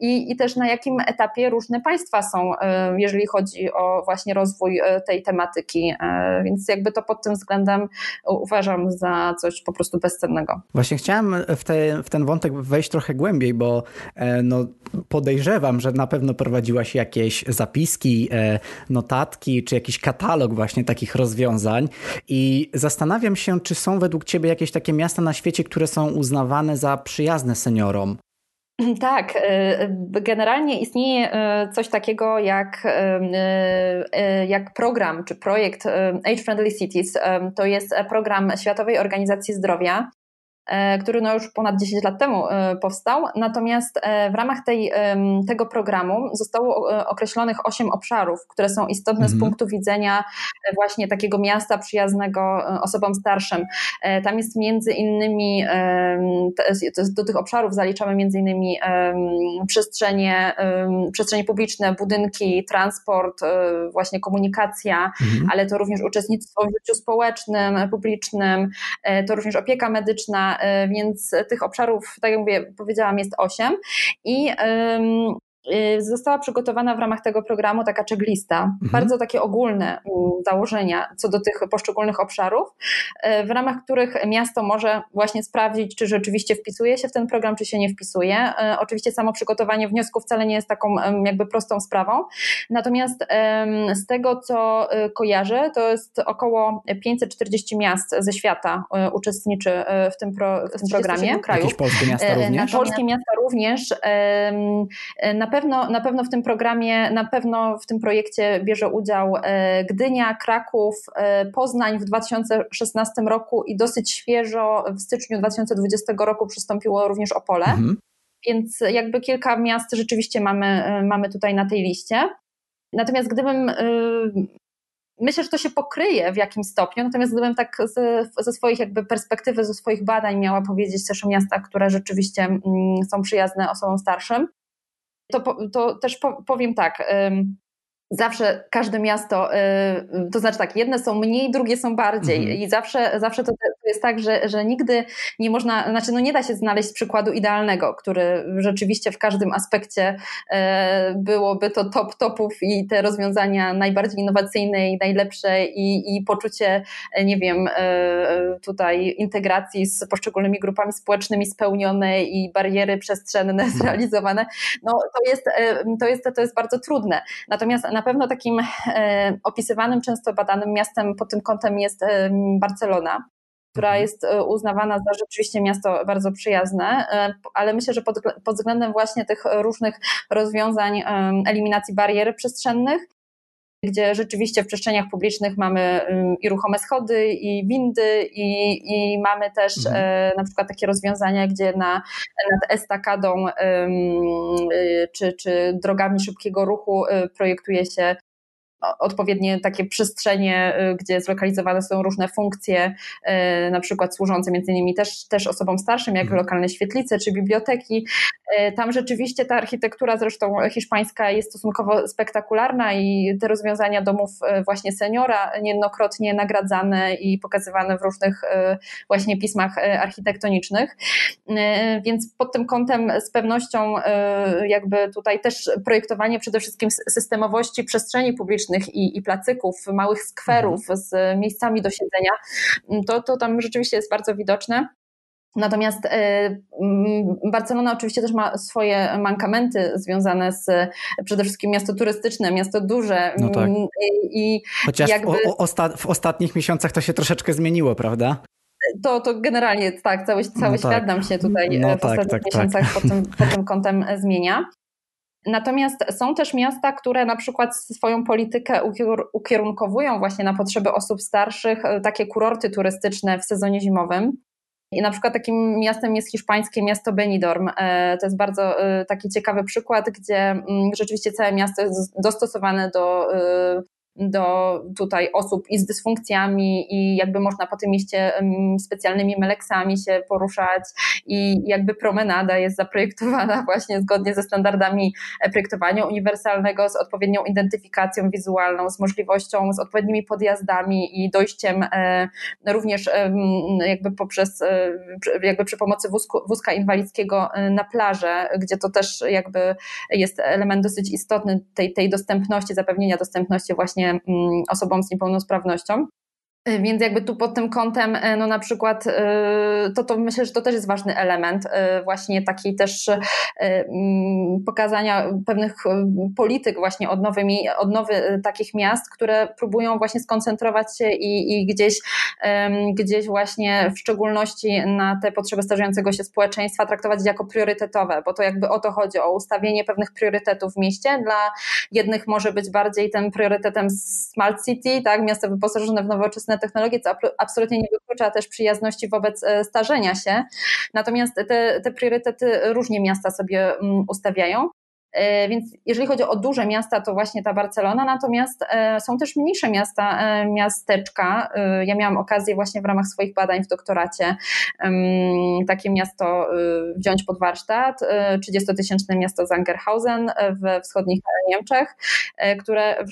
S2: i, i też na jakim etapie różne państwa są, e, jeżeli chodzi o właśnie rozwój e, tej tematyki. E, więc jakby to pod tym względem uważam za coś po prostu bezcennego.
S1: Właśnie chciałem w, te, w ten wątek wejść trochę głębiej, bo no, podejrzewam, że na pewno prowadziłaś jakieś zapiski, notatki, czy jakiś katalog właśnie takich rozwiązań i zastanawiam się, czy są według Ciebie jakieś takie miasta na świecie, które są uznawane za przyjazne seniorom?
S2: Tak, y, generalnie istnieje y, coś takiego jak, y, jak program czy projekt Age Friendly Cities. To jest program Światowej Organizacji Zdrowia, E, który no już ponad 10 lat temu e, powstał. Natomiast e, w ramach tej, tego programu zostało określonych 8 obszarów, które są istotne mhm. z punktu widzenia właśnie takiego miasta przyjaznego osobom starszym. Tam jest między innymi, do tych obszarów zaliczamy między innymi przestrzenie, przestrzenie publiczne, budynki, transport, właśnie komunikacja, mhm. ale to również uczestnictwo w życiu społecznym, publicznym, to również opieka medyczna, E, więc tych obszarów, tak jak mówię, powiedziałam, jest osiem i została przygotowana w ramach tego programu taka checklista, mhm. bardzo takie ogólne mm, założenia co do tych poszczególnych obszarów, y, w ramach których miasto może właśnie sprawdzić, czy rzeczywiście wpisuje się w ten program, czy się nie wpisuje. Y, oczywiście samo przygotowanie wniosku wcale nie jest taką jakby prostą sprawą, natomiast z tego, co kojarzę, to jest około 540 miast ze świata uczestniczy w tym, pro, w tym programie.
S1: Jakieś polskie miasta również?
S2: Polskie miasta również. Na pewno, na pewno w tym programie, na pewno w tym projekcie bierze udział e, Gdynia, Kraków, e, Poznań w 2016 roku i dosyć świeżo w styczniu 2020 roku przystąpiło również Opole. Mhm. Więc jakby kilka miast rzeczywiście mamy, e, mamy tutaj na tej liście. Natomiast gdybym myślę, że to się pokryje w jakimś stopniu, natomiast gdybym tak ze, ze swoich jakby perspektywy, ze swoich badań miała powiedzieć też o miastach, które rzeczywiście mm, są przyjazne osobom starszym, to, to też powiem tak zawsze każde miasto, y, to znaczy tak, jedne są mniej, drugie są bardziej mhm. i zawsze, zawsze to, to jest tak, że, że nigdy nie można, znaczy no nie da się znaleźć przykładu idealnego, który rzeczywiście w każdym aspekcie e, byłoby to top topów i te rozwiązania najbardziej innowacyjne i najlepsze i, i poczucie, e, nie wiem, e, tutaj integracji z poszczególnymi grupami społecznymi spełnione i bariery przestrzenne mhm. zrealizowane, no to jest, to jest, to jest bardzo trudne. Natomiast na pewno takim e, opisywanym, często badanym miastem pod tym kątem jest e, Barcelona która mhm. jest e, uznawana za rzeczywiście miasto bardzo przyjazne, ale myślę, że pod, pod względem właśnie tych różnych rozwiązań eliminacji barier przestrzennych, gdzie rzeczywiście w przestrzeniach publicznych mamy i ruchome schody, i windy, i, i mamy też mhm. E, na przykład takie rozwiązania, gdzie na, nad estakadą y, czy, czy drogami szybkiego ruchu y, projektuje się odpowiednie takie przestrzenie, y, gdzie zlokalizowane są różne funkcje, y, na przykład służące między innymi też, też osobom starszym, jak mhm. lokalne świetlice czy biblioteki. Y, tam rzeczywiście ta architektura zresztą hiszpańska jest stosunkowo spektakularna i te rozwiązania domów właśnie seniora niejednokrotnie nagradzane i pokazywane w różnych właśnie pismach architektonicznych. Więc pod tym kątem z pewnością jakby tutaj też projektowanie przede wszystkim systemowości przestrzeni publicznej i, i placyków, małych skwerów mhm. z miejscami do siedzenia, to, to tam rzeczywiście jest bardzo widoczne. Natomiast y, Barcelona oczywiście też ma swoje mankamenty związane z przede wszystkim miasto turystyczne, miasto duże.
S1: No tak. I, Chociaż jakby... w, o, osta w ostatnich miesiącach to się troszeczkę zmieniło, prawda?
S2: To, to generalnie tak, cały, cały no świat tak. nam się tutaj no w tak, ostatnich tak, tak. miesiącach tak. Pod, tym, pod tym kątem zmienia. Natomiast są też miasta, które na przykład swoją politykę ukierunkowują właśnie na potrzeby osób starszych, e, takie kurorty turystyczne w sezonie zimowym. I na przykład takim miastem jest hiszpańskie miasto Benidorm. E, to jest bardzo e, taki ciekawy przykład, gdzie mm, rzeczywiście całe miasto jest dostosowane do do tutaj osób i z dysfunkcjami i jakby można po tym mieście specjalnymi meleksami się poruszać i jakby promenada jest zaprojektowana właśnie zgodnie ze standardami e, projektowania uniwersalnego, z odpowiednią identyfikacją wizualną, z możliwością, z odpowiednimi podjazdami i dojściem e, również jakby poprzez, e, jakby przy pomocy wózku, wózka inwalidzkiego na plażę, gdzie to też jakby jest element dosyć istotny tej, tej dostępności, zapewnienia dostępności właśnie właśnie mm, osobom z niepełnosprawnością. Y, więc jakby tu pod tym kątem, y, no na przykład, y, to, to myślę, że to też jest ważny element właśnie takiej też mm, pokazania pewnych polityk właśnie odnowy, odnowy takich miast, które próbują właśnie skoncentrować się i, i gdzieś, gdzieś właśnie w szczególności na te potrzeby starzejącego się społeczeństwa traktować jako priorytetowe, bo to jakby o to chodzi, o ustawienie pewnych priorytetów w mieście. Dla jednych może być bardziej tym priorytetem smart city, tak, miasto wyposażone w nowoczesne nowoczesne technologie, co absolutnie nie wyklucza też przyjazności wobec e, starzenia się. Natomiast te, te priorytety różnie miasta sobie mm, ustawiają. E, więc jeżeli chodzi o duże miasta, to właśnie ta Barcelona, natomiast e, są też mniejsze miasta, e, miasteczka. Ja miałam okazję właśnie w ramach swoich badań w doktoracie takie miasto wziąć pod warsztat, 30-tysięczne miasto Zangerhausen we wschodnich Niemczech, które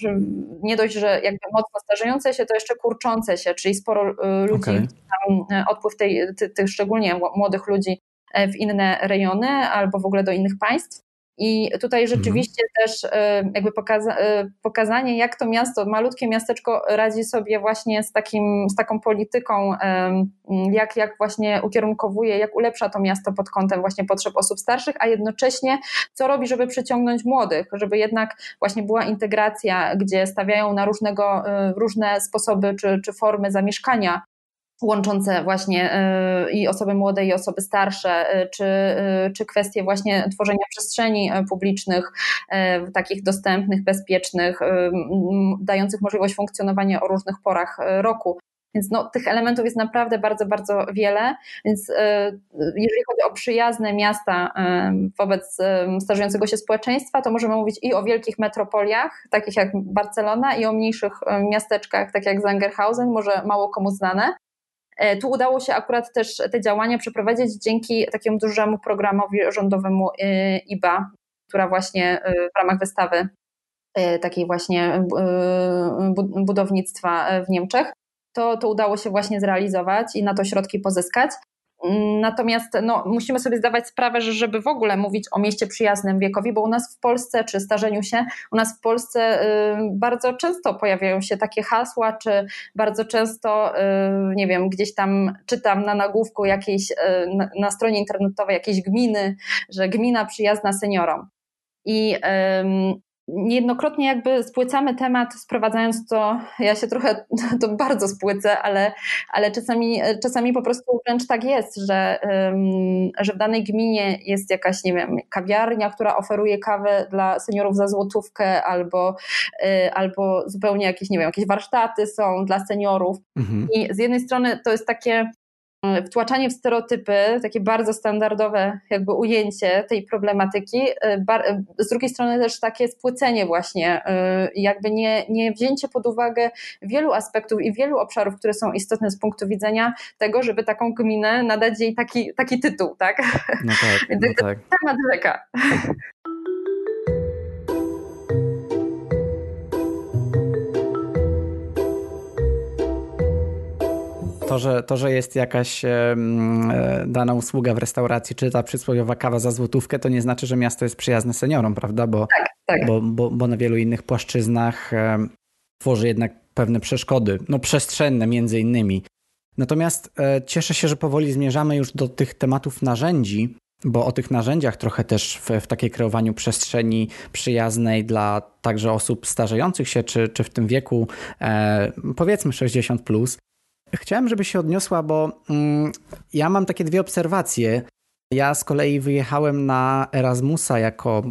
S2: nie dość, że jakby mocno starzejące się, to jeszcze kurczące się, czyli sporo ludzi, okay. tam odpływ tej, tych szczególnie młodych ludzi w inne rejony albo w ogóle do innych państw. I tutaj mhm. rzeczywiście mhm. też e, jakby pokaza e, pokazanie, jak to miasto, malutkie miasteczko radzi sobie właśnie z, takim, z taką polityką, jak, jak właśnie ukierunkowuje, jak ulepsza to miasto pod kątem właśnie potrzeb osób starszych, a jednocześnie co robi, żeby przyciągnąć młodych, żeby jednak właśnie była integracja, gdzie stawiają na różnego, e, różne sposoby czy, czy formy zamieszkania łączące właśnie y, i osoby młode, i osoby starsze, y, czy, y, czy kwestie właśnie tworzenia przestrzeni publicznych, takich dostępnych, bezpiecznych, dających możliwość funkcjonowania o różnych porach roku. Więc no, tych elementów jest naprawdę bardzo, bardzo wiele. Więc jeżeli chodzi o przyjazne miasta wobec starzejącego się społeczeństwa, to możemy mówić i o wielkich metropoliach, takich jak Barcelona, i o mniejszych miasteczkach, tak jak Zangerhausen, może mało komu znane. E, tu udało się akurat też te działania przeprowadzić dzięki takiemu dużemu programowi rządowemu e, IBA, która właśnie e, w ramach wystawy takiej właśnie budownictwa w Niemczech, to, to udało się właśnie zrealizować i na to środki pozyskać. Natomiast no, musimy sobie zdawać sprawę, że żeby w ogóle mówić o mieście przyjaznym wiekowi, bo u nas w Polsce, czy starzeniu się, u nas w Polsce y, bardzo często pojawiają się takie hasła, czy bardzo często, y, nie wiem, gdzieś tam czytam na nagłówku jakiejś, y, na, na stronie internetowej jakiejś gminy, że gmina przyjazna seniorom. I niejednokrotnie jakby spłycamy temat, sprowadzając to, ja się trochę to bardzo spłycę, ale, ale czasami, czasami po prostu wręcz tak jest, że, że w danej gminie jest jakaś, nie wiem, kawiarnia, która oferuje kawę dla seniorów za złotówkę, albo, y, albo zupełnie jakieś, nie wiem, jakieś warsztaty są dla seniorów. Mhm. I z jednej strony to jest takie wtłaczanie w stereotypy, takie bardzo standardowe jakby ujęcie tej problematyki, e, e, z drugiej strony też takie spłycenie właśnie, jakby nie, nie wzięcie pod uwagę wielu aspektów i wielu obszarów, które są istotne z punktu widzenia tego, żeby taką gminę nadać jej taki, taki tytuł, tak?
S1: No tak, no tak.
S2: Temat rzeka.
S1: To, że, to, że jest jakaś e, dana usługa w restauracji, czy ta przysłowiowa kawa za złotówkę, to nie znaczy, że miasto jest przyjazne seniorom, prawda? Bo,
S2: tak, tak.
S1: Bo, bo, bo na wielu innych płaszczyznach tworzy jednak pewne przeszkody, no przestrzenne między innymi. Natomiast e, cieszę się, że powoli zmierzamy już do tych tematów narzędzi, bo o tych narzędziach trochę też w, w takiej kreowaniu przestrzeni przyjaznej dla także osób starzejących się, czy, czy w tym wieku e, powiedzmy 60 plus, Chciałem, żeby się odniosła, bo mm, ja mam takie dwie obserwacje. Ja z kolei wyjechałem na Erasmusa jako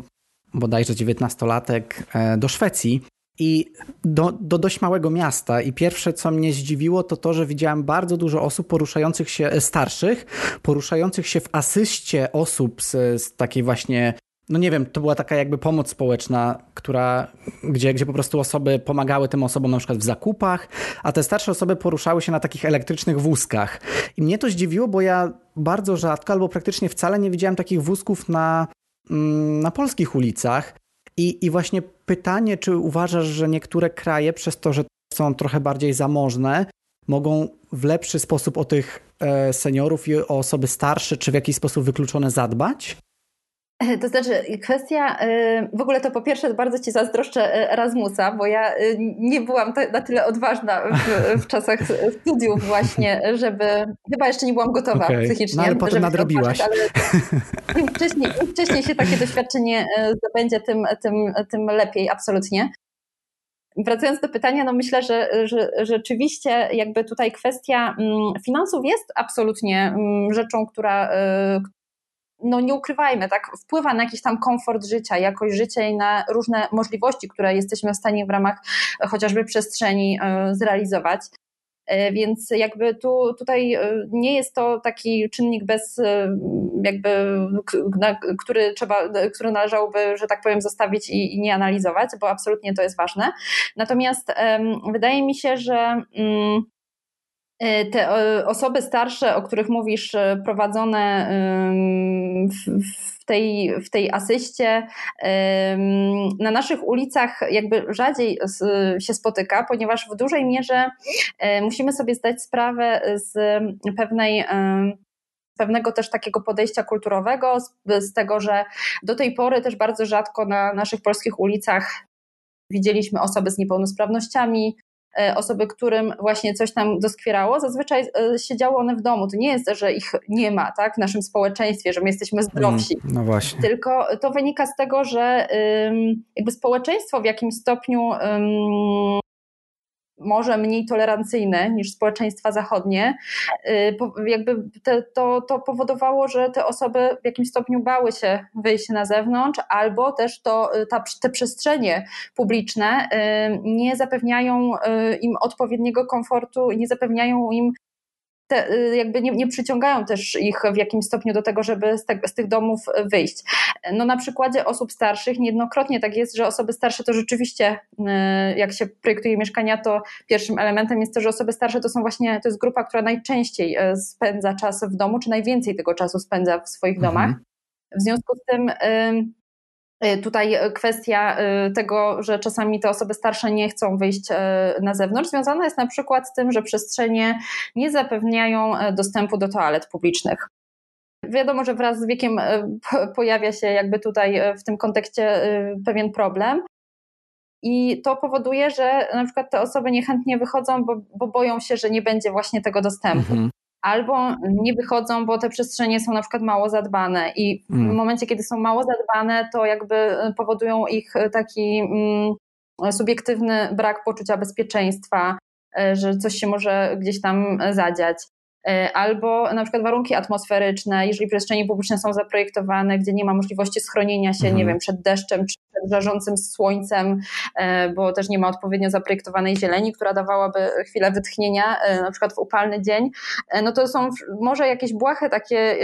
S1: bodajże 19-latek e, do Szwecji i do, do dość małego miasta. I pierwsze, co mnie zdziwiło, to to, że widziałem bardzo dużo osób poruszających się, e, starszych, poruszających się w asyście osób z, z takiej właśnie no nie wiem, to była taka jakby pomoc społeczna, która, gdzie, gdzie po prostu osoby pomagały tym osobom na przykład w zakupach, a te starsze osoby poruszały się na takich elektrycznych wózkach. I mnie to zdziwiło, bo ja bardzo rzadko albo praktycznie wcale nie widziałem takich wózków na, mm, na polskich ulicach. I, I właśnie pytanie, czy uważasz, że niektóre kraje przez to, że są trochę bardziej zamożne, mogą w lepszy sposób o tych e, seniorów i o osoby starsze, czy w jakiś sposób wykluczone zadbać?
S2: To znaczy, kwestia, y, w ogóle to po pierwsze bardzo Ci zazdroszczę y, Erasmusa, bo ja y, nie byłam na tyle odważna w, w czasach studiów właśnie, żeby, chyba jeszcze nie byłam gotowa okay. psychicznie. No
S1: ale potem nadrobiłaś.
S2: ale im wcześniej, im wcześniej się takie doświadczenie zdobędzie, tym, tym, tym lepiej, absolutnie. Wracając do pytania, no myślę, że, że, że rzeczywiście jakby tutaj kwestia mm, finansów jest absolutnie mm, rzeczą, która, no nie ukrywajmy, tak, wpływa na jakiś tam komfort życia, jakość życia i na różne możliwości, które jesteśmy w stanie w ramach chociażby przestrzeni e, zrealizować. E, więc jakby tu, tutaj e, nie jest to taki czynnik bez, jakby, który trzeba, który należałoby, że tak powiem, zostawić i, i nie analizować, bo absolutnie to jest wane. Natomiast wydaje mi się, że E, te e, osoby starsze, o których mówisz, e, prowadzone w tej, w tej asyście, na naszych ulicach jakby rzadziej się spotyka, ponieważ w dużej mierze musimy sobie zdać sprawę z pewnej pewnego też takiego podejścia kulturowego, z, z, tego, że do tej pory też bardzo rzadko na naszych polskich ulicach widzieliśmy osoby z niepełnosprawnościami, E, osoby, którym właśnie coś tam doskwierało, zazwyczaj e, siedziały one w domu. To nie jest, że ich nie ma tak, w naszym społeczeństwie, że my jesteśmy zdrowsi.
S1: Mm, no właśnie.
S2: Tylko to wynika z tego, że jakby społeczeństwo w jakimś stopniu może mniej tolerancyjne niż społeczeństwa zachodnie, jakby te, to, to powodowało, że te osoby w jakimś stopniu bały się wyjść na zewnątrz, albo też to, ta, te przestrzenie publiczne nie zapewniają im odpowiedniego komfortu, nie zapewniają im te, y, jakby nie, nie, przyciągają też ich w jakimś stopniu do tego, żeby z, te, z, tych domów wyjść. No na przykładzie osób starszych niejednokrotnie tak jest, że osoby starsze to rzeczywiście, y, jak się projektuje mieszkania, to pierwszym elementem jest to, że osoby starsze to są właśnie, to jest grupa, która najczęściej y, spędza czas w domu, czy najwięcej tego czasu spędza w swoich mhm. domach. W związku z tym Y, tutaj kwestia y, tego, że czasami te osoby starsze nie chcą wyjść na zewnątrz, związana jest na przykład z tym, że przestrzenie nie zapewniają dostępu do toalet publicznych. Wiadomo, że wraz z wiekiem pojawia się jakby tutaj w tym kontekście pewien problem. I to powoduje, że na przykład te osoby niechętnie wychodzą, bo, bo boją się, że nie będzie właśnie tego dostępu. Mhm albo nie wychodzą, bo te przestrzenie są na przykład mało zadbane i w mm. momencie, kiedy są mało zadbane, to jakby powodują ich taki mm, subiektywny brak poczucia bezpieczeństwa, e, że coś się może gdzieś tam zadziać. E, albo na przykład warunki atmosferyczne, jeżeli przestrzenie publiczne są zaprojektowane, gdzie nie ma możliwości schronienia się, mhm. nie wiem, przed deszczem czy żarzącym słońcem, e, bo też nie ma odpowiednio zaprojektowanej zieleni, która dawałaby chwilę wytchnienia, e, na przykład w upalny dzień, no to są może jakieś błahe takie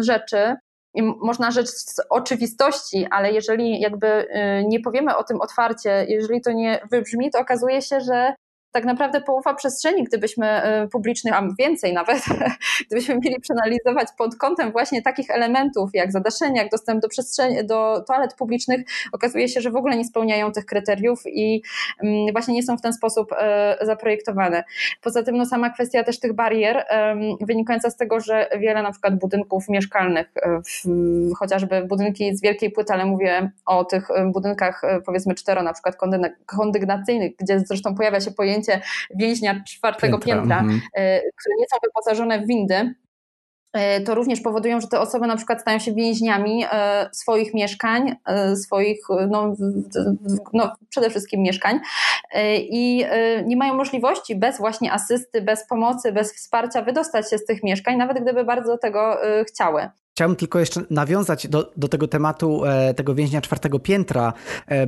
S2: rzeczy, i można rzecz z oczywistości, ale jeżeli jakby nie powiemy o tym otwarcie, jeżeli to nie wybrzmi, to okazuje się, że tak naprawdę połowa przestrzeni, gdybyśmy e, publicznych, a więcej nawet, gdybyśmy mieli przeanalizować pod kątem właśnie takich elementów jak zadaszenie, jak dostęp do przestrzeni, do toalet publicznych, okazuje się, że w ogóle nie spełniają tych kryteriów i mm, właśnie nie są w ten sposób e, zaprojektowane. Poza tym no, sama kwestia też tych barier wynikająca z tego, że wiele na przykład budynków mieszkalnych, e, chociażby budynki z wielkiej płyty, ale mówię o tych budynkach powiedzmy cztero na przykład kondygnacyjnych, gdzie zresztą pojawia się pojęcie więźnia czwartego piętra, piętra mhm. E, które nie są wyposażone w windy, e, to również powodują, że te osoby na przykład stają się więźniami e, swoich mieszkań, swoich, no, no, przede wszystkim mieszkań i nie mają możliwości bez właśnie asysty, bez pomocy, bez wsparcia wydostać się z tych mieszkań, nawet gdyby bardzo tego chciały.
S1: Chciałbym tylko jeszcze nawiązać do, do tego tematu tego więźnia czwartego piętra,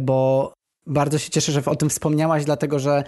S1: bo bardzo się cieszę, że o tym wspomniałaś, dlatego że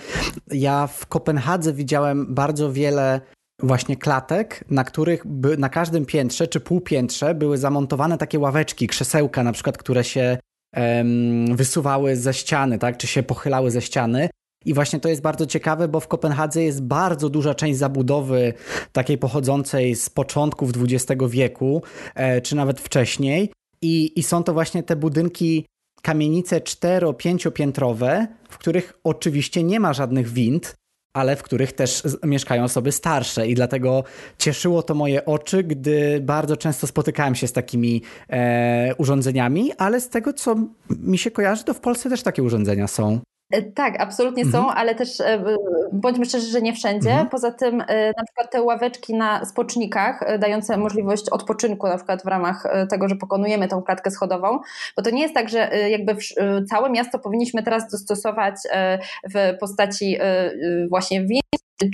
S1: ja w Kopenhadze widziałem bardzo wiele właśnie klatek, na których by, na każdym piętrze czy półpiętrze były zamontowane takie ławeczki, krzesełka na przykład, które się um, wysuwały ze ściany, tak, czy się pochylały ze ściany. I właśnie to jest bardzo ciekawe, bo w Kopenhadze jest bardzo duża część zabudowy takiej pochodzącej z początków XX wieku, e, czy nawet wcześniej. I, I są to właśnie te budynki kamienice cztero-pięciopiętrowe, w których oczywiście nie ma żadnych wind, ale w których też mieszkają osoby starsze i dlatego cieszyło to moje oczy, gdy bardzo często spotykałem się z takimi e, urządzeniami, ale z tego, co mi się kojarzy, to w Polsce też takie urządzenia są.
S2: E, tak, absolutnie mhm. są, ale też e, bądźmy szczerzy, że nie wszędzie. Mhm. Poza tym e, na przykład te ławeczki na spocznikach dające możliwość odpoczynku na przykład w ramach tego, że pokonujemy tą klatkę schodową, bo to nie jest tak, że jakby całe miasto powinniśmy teraz dostosować w postaci właśnie win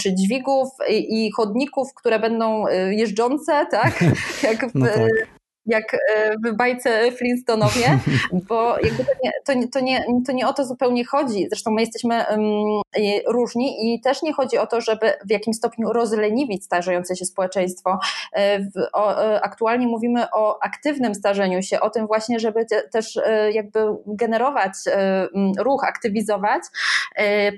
S2: czy dźwigów i chodników, które będą jeżdżące, tak? Jak w, no tak jak e, w bajce Flintstonowie, bo jakby to nie, to, nie, to, nie, to nie o to zupełnie chodzi. Zresztą my jesteśmy um, różni i też nie chodzi o to, żeby w jakimś stopniu rozleniwić starzejące się społeczeństwo. E, w, o, aktualnie mówimy o aktywnym starzeniu się, o tym właśnie, żeby te, też jakby generować ruch, aktywizować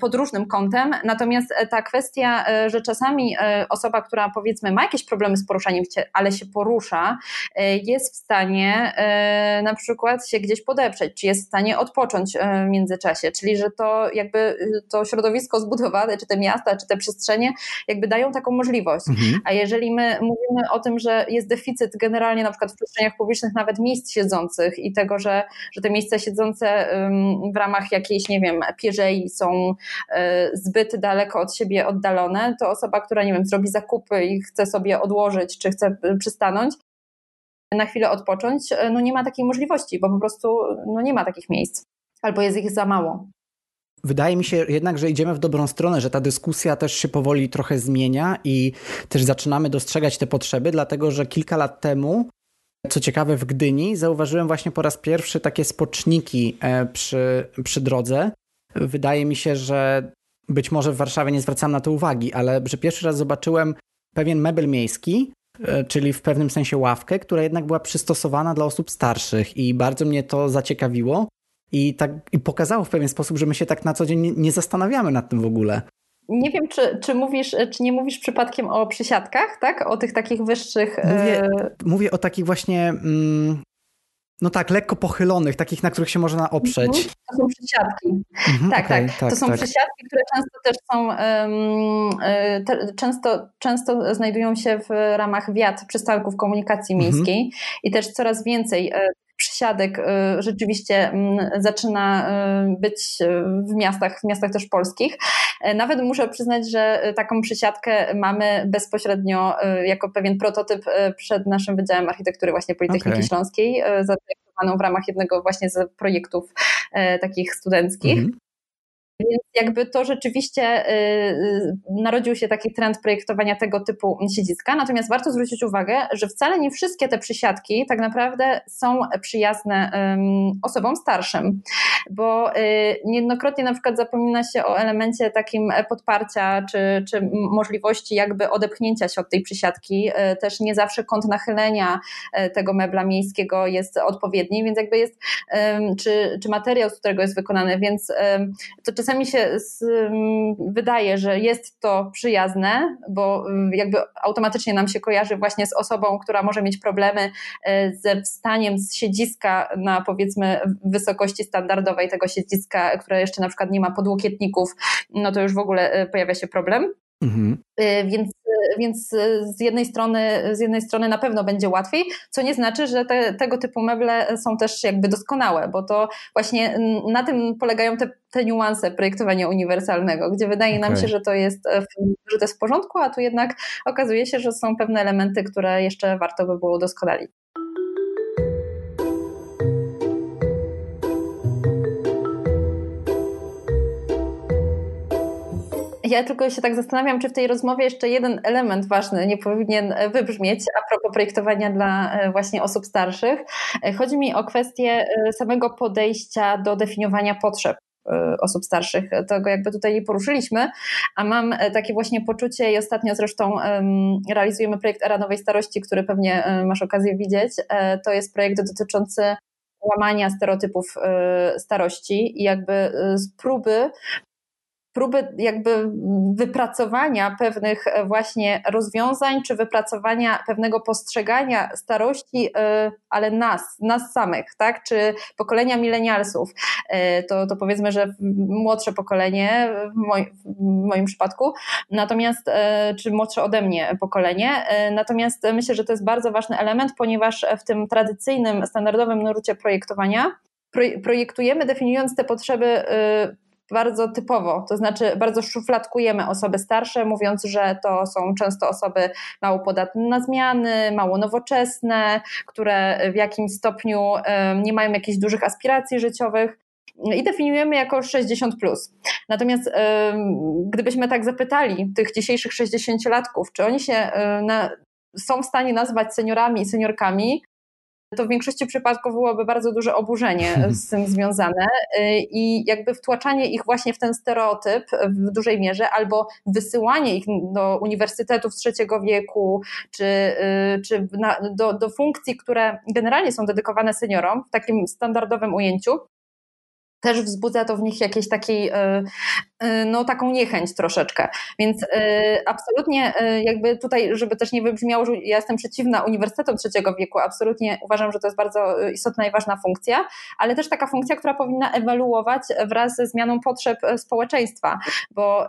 S2: pod różnym kątem. Natomiast ta kwestia, że czasami osoba, która powiedzmy ma jakieś problemy z poruszaniem się, ale się porusza, jest jest w stanie e, na przykład się gdzieś podeprzeć, czy jest w stanie odpocząć e, w międzyczasie, czyli że to jakby y, to środowisko zbudowane, czy te miasta, czy te przestrzenie jakby dają taką możliwość. Mhm. A jeżeli my mówimy o tym, że jest deficyt generalnie na przykład w przestrzeniach publicznych nawet miejsc siedzących i tego, że, że te miejsca siedzące w ramach jakiejś, nie wiem, pierzei są e, zbyt daleko od siebie oddalone, to osoba, która, nie wiem, zrobi zakupy i chce sobie odłożyć, czy chce przystanąć, na chwilę odpocząć, no nie ma takiej możliwości, bo po prostu no nie ma takich miejsc albo jest ich za mało.
S1: wydaje mi się jednak, że idziemy w dobrą stronę, że ta dyskusja też się powoli trochę zmienia i też zaczynamy dostrzegać te potrzeby, dlatego że kilka lat temu, co ciekawe, w Gdyni zauważyłem właśnie po raz pierwszy takie spoczniki e, przy, przy drodze. Wydaje mi się, że być może w Warszawie nie zwracam na to uwagi, ale że pierwszy raz zobaczyłem pewien mebel miejski, e, czyli w pewnym sensie ławkę, która jednak była przystosowana dla osób starszych i bardzo mnie to zaciekawiło i, tak, i pokazało w pewien sposób, że my się tak na co dzień nie, nie zastanawiamy nad tym w ogóle.
S2: Nie wiem, czy, czy mówisz, czy nie mówisz przypadkiem o przysiadkach, tak? O tych takich wyższych.
S1: Mówię, e... mówię o takich właśnie. Mm, no tak, lekko pochylonych, takich, na których się można oprzeć. Mhm.
S2: To są przysiadki. Mhm, tak, okay, tak, tak. To są tak. przysiadki, które często też są, um, te, często, często znajdują się w ramach wiat przystanków komunikacji mhm. miejskiej mhm. i też coraz więcej przysiadek y, rzeczywiście mm, zaczyna y, być w miastach, w miastach też polskich. E, nawet muszę przyznać, że taką przysiadkę mamy bezpośrednio y, jako pewien prototyp przed naszym Wydziałem Architektury właśnie Politechniki okay. Śląskiej, zaprojektowaną w ramach jednego właśnie z projektów e, takich studenckich. Mhm. Więc jakby to rzeczywiście y, y, narodził się taki trend projektowania tego typu siedziska. Natomiast warto zwrócić uwagę, że wcale nie wszystkie te przysiadki tak naprawdę są przyjazne osobom starszym, bo y, niejednokrotnie na przykład zapomina się o elemencie takim podparcia czy, czy możliwości jakby odepchnięcia się od tej przysiadki. Też nie zawsze kąt nachylenia tego mebla miejskiego jest odpowiedni, więc jakby jest, czy, czy materiał, z którego jest wykonany, więc to czasami się z, wydaje, że jest to przyjazne, bo jakby automatycznie nam się kojarzy właśnie z osobą, która może mieć problemy e, ze wstaniem z siedziska na powiedzmy wysokości standardowej tego siedziska, które jeszcze na przykład nie ma podłokietników, no to już w ogóle e, pojawia się problem. Mhm. Y, więc, y, więc y, z, jednej strony, z jednej strony na pewno będzie łatwiej, co nie znaczy, że te, tego typu meble są też jakby doskonałe, bo to właśnie na tym polegają te, te niuanse projektowania uniwersalnego, gdzie wydaje okay. nam się, że to, jest, e, że to jest w porządku, a tu jednak okazuje się, że są pewne elementy, które jeszcze warto by było udoskonalić. Ja tylko się tak zastanawiam, czy w tej rozmowie jeszcze jeden element ważny nie powinien wybrzmieć a propos projektowania dla e, właśnie osób starszych. E, chodzi mi o kwestię e, samego podejścia do definiowania potrzeb osób starszych. Tego jakby tutaj nie poruszyliśmy, a mam takie właśnie poczucie i ostatnio zresztą realizujemy projekt Era Nowej Starości, który pewnie masz okazję widzieć. To jest projekt dotyczący łamania stereotypów starości i jakby z próby próby jakby wypracowania pewnych e, właśnie rozwiązań, czy wypracowania pewnego postrzegania starości, e, ale nas, nas samych, tak? Czy pokolenia milenialsów. E, to, to powiedzmy, że młodsze pokolenie w w moim przypadku, natomiast, czy młodsze ode mnie pokolenie. Natomiast myślę, że to jest bardzo ważny element, ponieważ w tym tradycyjnym, standardowym nurcie projektowania projektujemy, definiując te potrzeby bardzo typowo, to znaczy bardzo szufladkujemy osoby starsze, mówiąc, że to są często osoby mało podatne na zmiany, mało nowoczesne, które w jakimś stopniu nie mają jakichś dużych aspiracji życiowych i definiujemy jako 60. Plus. Natomiast gdybyśmy tak zapytali tych dzisiejszych 60-latków, czy oni się na, są w stanie nazwać seniorami i seniorkami, to w większości przypadków byłoby bardzo duże oburzenie z tym związane y, i jakby wtłaczanie ich właśnie w ten stereotyp w dużej mierze albo wysyłanie ich do uniwersytetów trzeciego wieku czy, y, czy na, do, do funkcji, które generalnie są dedykowane seniorom w takim standardowym ujęciu, też wzbudza to w nich jakieś takiej, e, e, no taką niechęć troszeczkę. Więc e, absolutnie jakby tutaj, żeby też nie wybrzmiało, że ja jestem przeciwna uniwersytetom trzeciego wieku, absolutnie uważam, że to jest bardzo istotna i ważna funkcja, ale też taka funkcja, która powinna ewoluować wraz ze zmianą potrzeb społeczeństwa, bo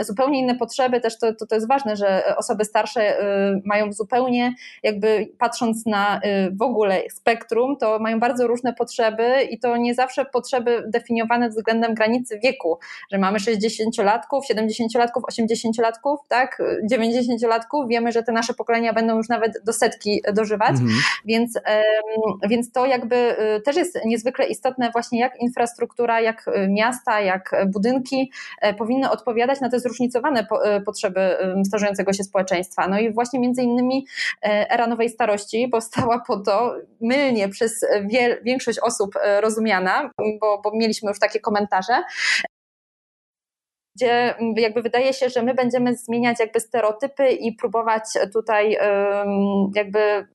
S2: zupełnie inne potrzeby, też to, to, to jest ważne, że osoby starsze mają zupełnie jakby patrząc na w ogóle spektrum, to mają bardzo różne potrzeby i to nie zawsze potrzeby definiowane względem granicy wieku, że mamy 60-latków, 70-latków, 80-latków, tak, 90-latków. Wiemy, że te nasze pokolenia będą już nawet do setki dożywać, mhm. więc, więc to jakby y, też jest niezwykle istotne właśnie jak infrastruktura, jak y, miasta, jak budynki e, powinny odpowiadać na te zróżnicowane e, potrzeby starzejącego się społeczeństwa. No i właśnie między innymi e, era nowej starości powstała po to, mylnie przez większość osób rozumiana, bo, bo mieliśmy już takie komentarze, gdzie jakby wydaje się, że my będziemy zmieniać jakby stereotypy i próbować tutaj jakby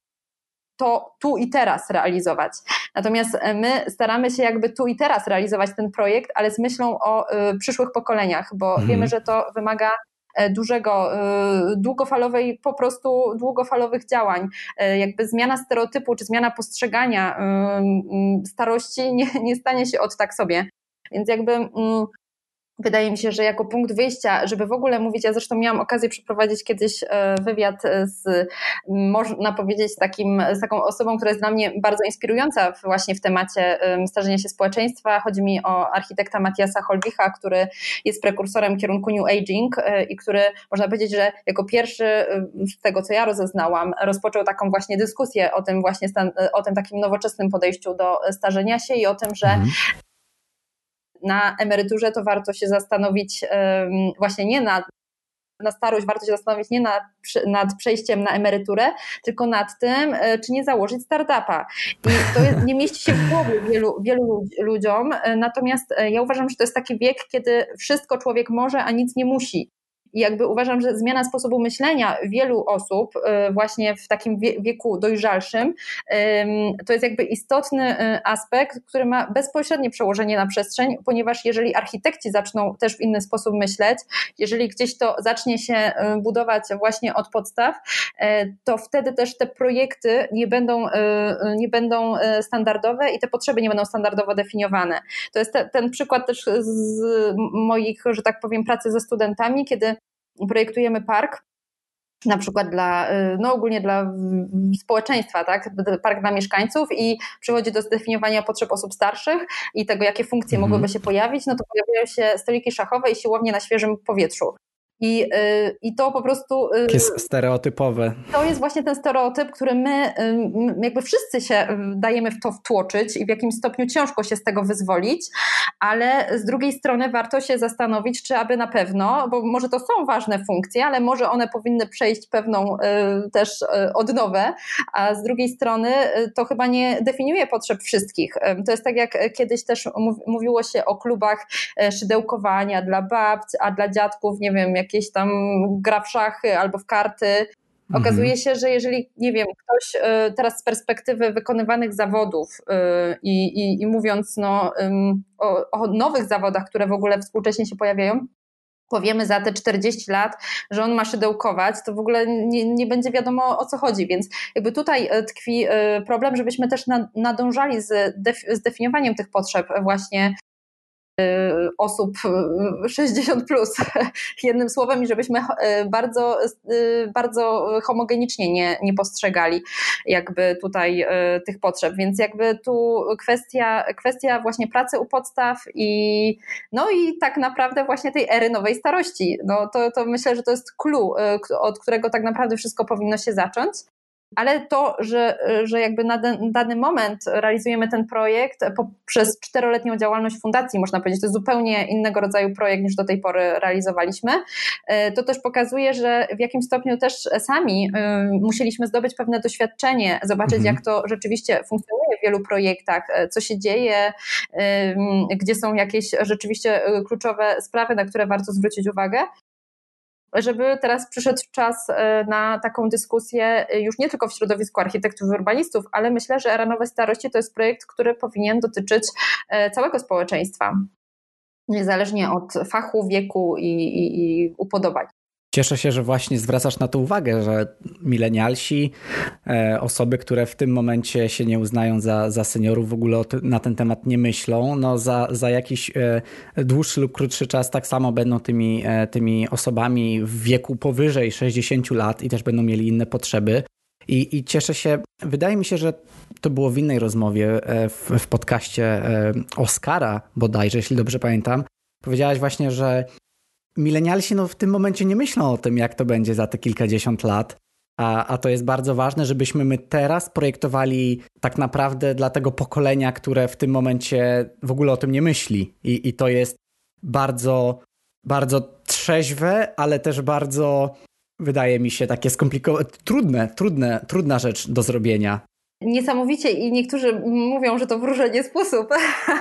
S2: to tu i teraz realizować. Natomiast my staramy się jakby tu i teraz realizować ten projekt, ale z myślą o y, przyszłych pokoleniach, bo mhm. wiemy, że to wymaga e, dużego, y, długofalowej, po prostu długofalowych działań. E, jakby zmiana stereotypu czy zmiana postrzegania starości nie, nie stanie się od tak sobie. Więc jakby mm, Wydaje mi się, że jako punkt wyjścia, żeby w ogóle mówić, ja zresztą miałam okazję przeprowadzić kiedyś e, wywiad z, można powiedzieć, takim, z taką osobą, która jest dla mnie bardzo inspirująca właśnie w temacie starzenia się społeczeństwa. Chodzi mi o architekta Matiasa Holwicha, który jest prekursorem kierunku New Aging e, i który można powiedzieć, że jako pierwszy z tego, co ja rozeznałam, rozpoczął taką właśnie dyskusję o tym właśnie, o tym takim nowoczesnym podejściu do starzenia się i o tym, że mhm na emeryturze, to warto się zastanowić właśnie nie nad na starość warto się zastanowić nie nad, nad, przejściem na emeryturę, tylko nad tym, e, czy nie założyć startupa. I to jest, nie mieści się w głowie wielu, wielu ludziom, e, natomiast e, ja uważam, że to jest taki wiek, kiedy wszystko człowiek może, a nic nie musi. I jakby uważam, że zmiana sposobu myślenia wielu osób y, właśnie w takim wieku dojrzalszym to jest jakby istotny y, aspekt, który ma bezpośrednie przełożenie na przestrzeń, ponieważ jeżeli architekci zaczną też w inny sposób myśleć, jeżeli gdzieś to zacznie się y, budować właśnie od podstaw, to wtedy też te projekty nie będą, nie będą standardowe i te potrzeby nie będą standardowo definiowane. To jest te, ten przykład też z moich, że tak powiem, pracy ze studentami, kiedy projektujemy park, na przykład dla, y, no ogólnie dla społeczeństwa, tak? Park dla mieszkańców i przychodzi do zdefiniowania potrzeb osób starszych i tego, jakie funkcje mhm. mogłyby się pojawić, no to pojawiają się stoliki szachowe i siłownie na świeżym powietrzu. I, y, I to po prostu.
S1: Y, jest stereotypowe.
S2: To jest właśnie ten stereotyp, który my, jakby wszyscy się dajemy w to wtłoczyć i w jakimś stopniu ciężko się z tego wyzwolić, ale z drugiej strony warto się zastanowić, czy aby na pewno, bo może to są ważne funkcje, ale może one powinny przejść pewną y, też odnowę, a z drugiej strony to chyba nie definiuje potrzeb wszystkich. To jest tak, jak kiedyś też mówiło się o klubach szydełkowania dla babci, a dla dziadków, nie wiem, jakieś tam gra w szachy albo w karty. Mhm. Okazuje się, że jeżeli, nie wiem, ktoś y, teraz z perspektywy wykonywanych zawodów y, i, i, i mówiąc no, o, o nowych zawodach, które w ogóle współcześnie się pojawiają, powiemy za te 40 lat, że on ma szydełkować, to w ogóle nie, nie będzie wiadomo o co chodzi. Więc jakby tutaj y, tkwi problem, żebyśmy też nadążali z, definiowaniem tych potrzeb właśnie osób 60 y, plus, jednym słowem, i żebyśmy y, bardzo, bardzo homogenicznie nie, nie postrzegali jakby tutaj tych potrzeb. Więc jakby tu kwestia, kwestia właśnie pracy u podstaw i no i tak naprawdę właśnie tej ery nowej starości. No to, to myślę, że to jest clue, od którego tak naprawdę wszystko powinno się zacząć ale to, że, że jakby na dany moment realizujemy ten projekt poprzez czteroletnią działalność fundacji, można powiedzieć, to zupełnie innego rodzaju projekt niż do tej pory realizowaliśmy, e, to też pokazuje, że w jakim stopniu też sami e, musieliśmy zdobyć pewne doświadczenie, zobaczyć mhm. jak to rzeczywiście funkcjonuje w wielu projektach, e, co się dzieje, gdzie są jakieś rzeczywiście kluczowe sprawy, na które warto zwrócić uwagę żeby teraz przyszedł czas e, na taką dyskusję e, już nie tylko w środowisku architektów i urbanistów, ale myślę, że Era Nowej Starości to jest projekt, który powinien dotyczyć e, całego społeczeństwa, niezależnie od fachu, wieku i, i, i upodobań.
S1: Cieszę się, że właśnie zwracasz na to uwagę, że milenialsi, e, osoby, które w tym momencie się nie uznają za, za seniorów, w ogóle na ten temat nie myślą, no za, za jakiś e, dłuższy lub krótszy czas tak samo będą tymi, e, tymi osobami w wieku powyżej 60 lat i też będą mieli inne potrzeby. I, I cieszę się, wydaje mi się, że to było w innej rozmowie w, w podcaście Oscara bodajże, jeśli dobrze pamiętam. Powiedziałaś właśnie, że milenialsi no, w tym momencie nie myślą o tym, jak to będzie za te kilkadziesiąt lat. A, a to jest bardzo ważne, żebyśmy my teraz projektowali tak naprawdę dla tego pokolenia, które w tym momencie w ogóle o tym nie myśli. I, i to jest bardzo, bardzo trzeźwe, ale też bardzo, wydaje mi się, takie skomplikowane, trudne, trudne, trudna rzecz do zrobienia.
S2: Niesamowicie i niektórzy mówią, że to wróżenie sposób,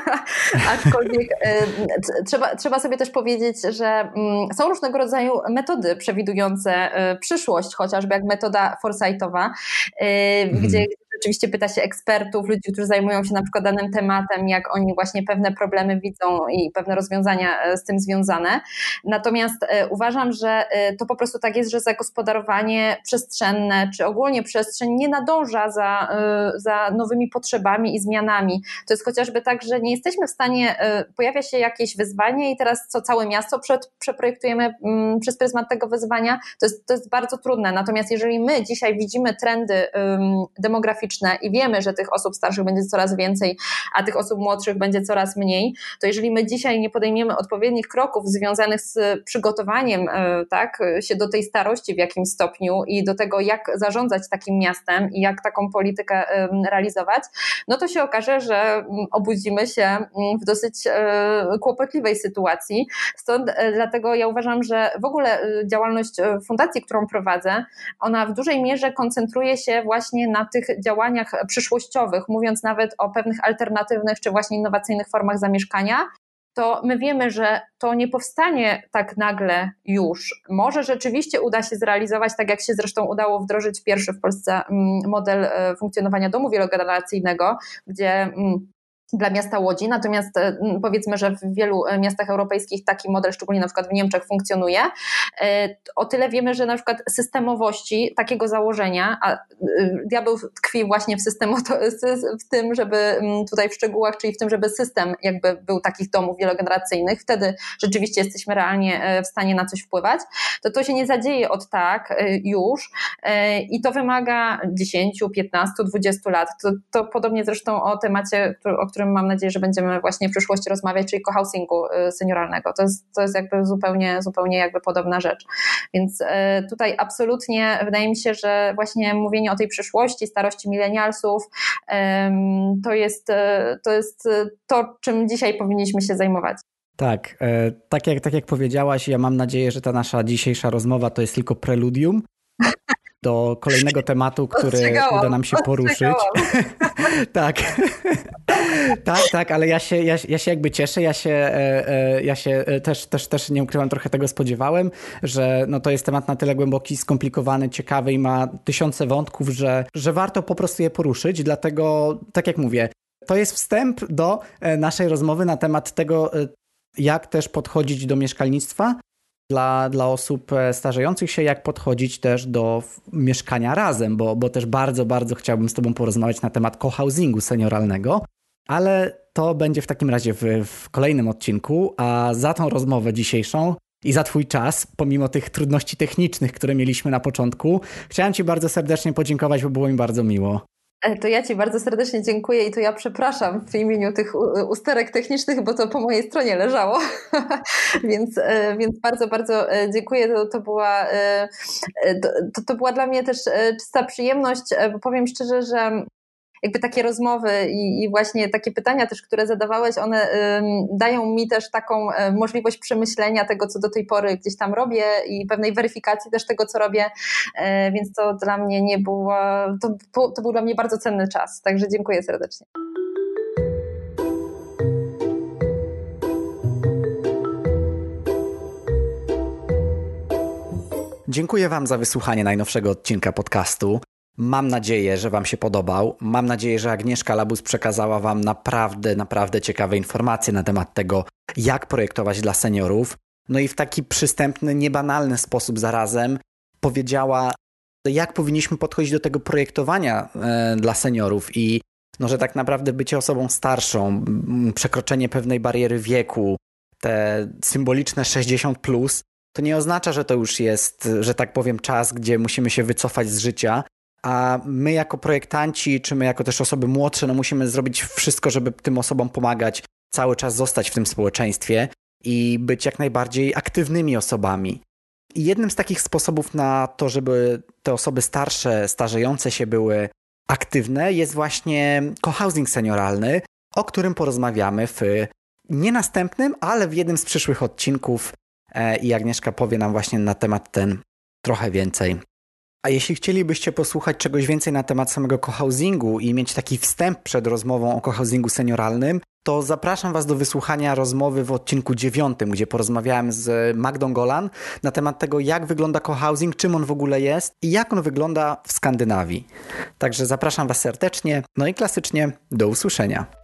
S2: aczkolwiek y, trzeba, trzeba sobie też powiedzieć, że mm, są różnego rodzaju metody przewidujące y, przyszłość, chociażby jak metoda foresightowa, y, mhm. gdzie Oczywiście pyta się ekspertów, ludzi, którzy zajmują się na przykład danym tematem, jak oni właśnie pewne problemy widzą i pewne rozwiązania e, z tym związane. Natomiast e, uważam, że e, to po prostu tak jest, że zagospodarowanie przestrzenne, czy ogólnie przestrzeń nie nadąża za, za nowymi potrzebami i zmianami. To jest chociażby tak, że nie jesteśmy w stanie, pojawia się jakieś wyzwanie i teraz co całe miasto przeprojektujemy mm, przez pryzmat tego wyzwania, to jest, to jest bardzo trudne. Natomiast jeżeli my dzisiaj widzimy trendy demograficzne, demograficzne i wiemy, że tych osób starszych będzie coraz więcej, a tych osób młodszych będzie coraz mniej, to jeżeli my dzisiaj nie podejmiemy odpowiednich kroków związanych z przygotowaniem e, tak, się do tej starości w jakimś stopniu i do tego, jak zarządzać takim miastem i jak taką politykę realizować, no to się okaże, że mm, obudzimy się mm, w dosyć e, kłopotliwej sytuacji. Stąd e, dlatego ja uważam, że w ogóle działalność fundacji, którą prowadzę, ona w dużej mierze koncentruje się właśnie na tych działaniach, działaniach przyszłościowych, mówiąc nawet o pewnych alternatywnych czy właśnie innowacyjnych formach zamieszkania, to my wiemy, że to nie powstanie tak nagle już. Może rzeczywiście uda się zrealizować, tak jak się zresztą udało wdrożyć pierwszy w Polsce mm, model e, funkcjonowania domu wielogeneracyjnego, gdzie mm, dla miasta Łodzi, natomiast e, powiedzmy, że w wielu e, miastach europejskich taki model, szczególnie na przykład w Niemczech, funkcjonuje. E, o tyle wiemy, że na przykład systemowości takiego założenia, a diabeł tkwi właśnie w, systemu, w tym, żeby tutaj w szczegółach, czyli w tym, żeby system jakby był takich domów wielogeneracyjnych, wtedy rzeczywiście jesteśmy realnie w stanie na coś wpływać, to to się nie zadzieje od tak już i to wymaga 10, 15, 20 lat. To, to podobnie zresztą o temacie, o którym którym mam nadzieję, że będziemy właśnie w przyszłości rozmawiać, czyli cohousingu y, senioralnego. To jest, to jest jakby zupełnie, zupełnie jakby podobna rzecz. Więc y, tutaj absolutnie wydaje mi się, że właśnie mówienie o tej przyszłości, starości milenialsów, to jest, y, to jest to, czym dzisiaj powinniśmy się zajmować.
S1: Tak, e, tak jak, tak jak powiedziałaś, ja mam nadzieję, że ta nasza dzisiejsza rozmowa to jest tylko preludium do kolejnego tematu, który uda nam się poruszyć. tak. tak, tak, ale ja się, ja, ja się jakby cieszę, ja się, e, e, ja się e, też, też, też nie ukrywam, trochę tego spodziewałem, że no to jest temat na tyle głęboki, skomplikowany, ciekawy i ma tysiące wątków, że, że warto po prostu je poruszyć, dlatego tak jak mówię, to jest wstęp do naszej rozmowy na temat tego, jak też podchodzić do mieszkalnictwa, dla, dla osób e, starzejących się, jak podchodzić też do mieszkania razem, bo, bo też bardzo, bardzo chciałbym z Tobą porozmawiać na temat cohousingu senioralnego, ale to będzie w takim razie w, w kolejnym odcinku, a za tą rozmowę dzisiejszą i za Twój czas, pomimo tych trudności technicznych, które mieliśmy na początku, chciałem Ci bardzo serdecznie podziękować, bo było mi bardzo miło.
S2: E, to ja Ci bardzo serdecznie dziękuję i to ja przepraszam w imieniu tych usterek technicznych, bo to po mojej stronie leżało. więc, e, więc bardzo, bardzo e, dziękuję. To, to, była, to, to była dla mnie też czysta przyjemność, bo powiem szczerze, że jakby takie rozmowy i, i, właśnie takie pytania też, które zadawałeś, one dają mi też taką e, możliwość przemyślenia tego, co do tej pory gdzieś tam robię i pewnej weryfikacji też tego, co robię, e, więc to dla mnie nie było, to, to był dla mnie bardzo cenny czas, także dziękuję serdecznie.
S1: Dziękuję Wam za wysłuchanie najnowszego odcinka podcastu. Mam nadzieję, że Wam się podobał. Mam nadzieję, że Agnieszka Labus przekazała Wam naprawdę, naprawdę ciekawe informacje na temat tego, jak projektować dla seniorów. No i w taki przystępny, niebanalny sposób zarazem powiedziała, jak powinniśmy podchodzić do tego projektowania e, dla seniorów i no, że tak naprawdę bycie osobą starszą, przekroczenie pewnej bariery wieku, te symboliczne 60 plus, to nie oznacza, że to już jest, że tak powiem, czas, gdzie musimy się wycofać z życia, a my jako projektanci, czy my jako też osoby młodsze, no musimy zrobić wszystko, żeby tym osobom pomagać, cały czas zostać w tym społeczeństwie i być jak najbardziej aktywnymi osobami. I jednym z takich sposobów na to, żeby te osoby starsze, starzejące się były aktywne, jest właśnie cohousing senioralny, o którym porozmawiamy w nie następnym, ale w jednym z przyszłych odcinków. E, I Agnieszka powie nam właśnie na temat ten trochę więcej. A jeśli chcielibyście posłuchać czegoś więcej na temat samego cohousingu i mieć taki wstęp przed rozmową o cohousingu senioralnym, to zapraszam Was do wysłuchania rozmowy w odcinku dziewiątym, gdzie porozmawiałem z Magdą Golan na temat tego, jak wygląda cohousing, czym on w ogóle jest i jak on wygląda w Skandynawii. Także zapraszam Was serdecznie, no i klasycznie do usłyszenia.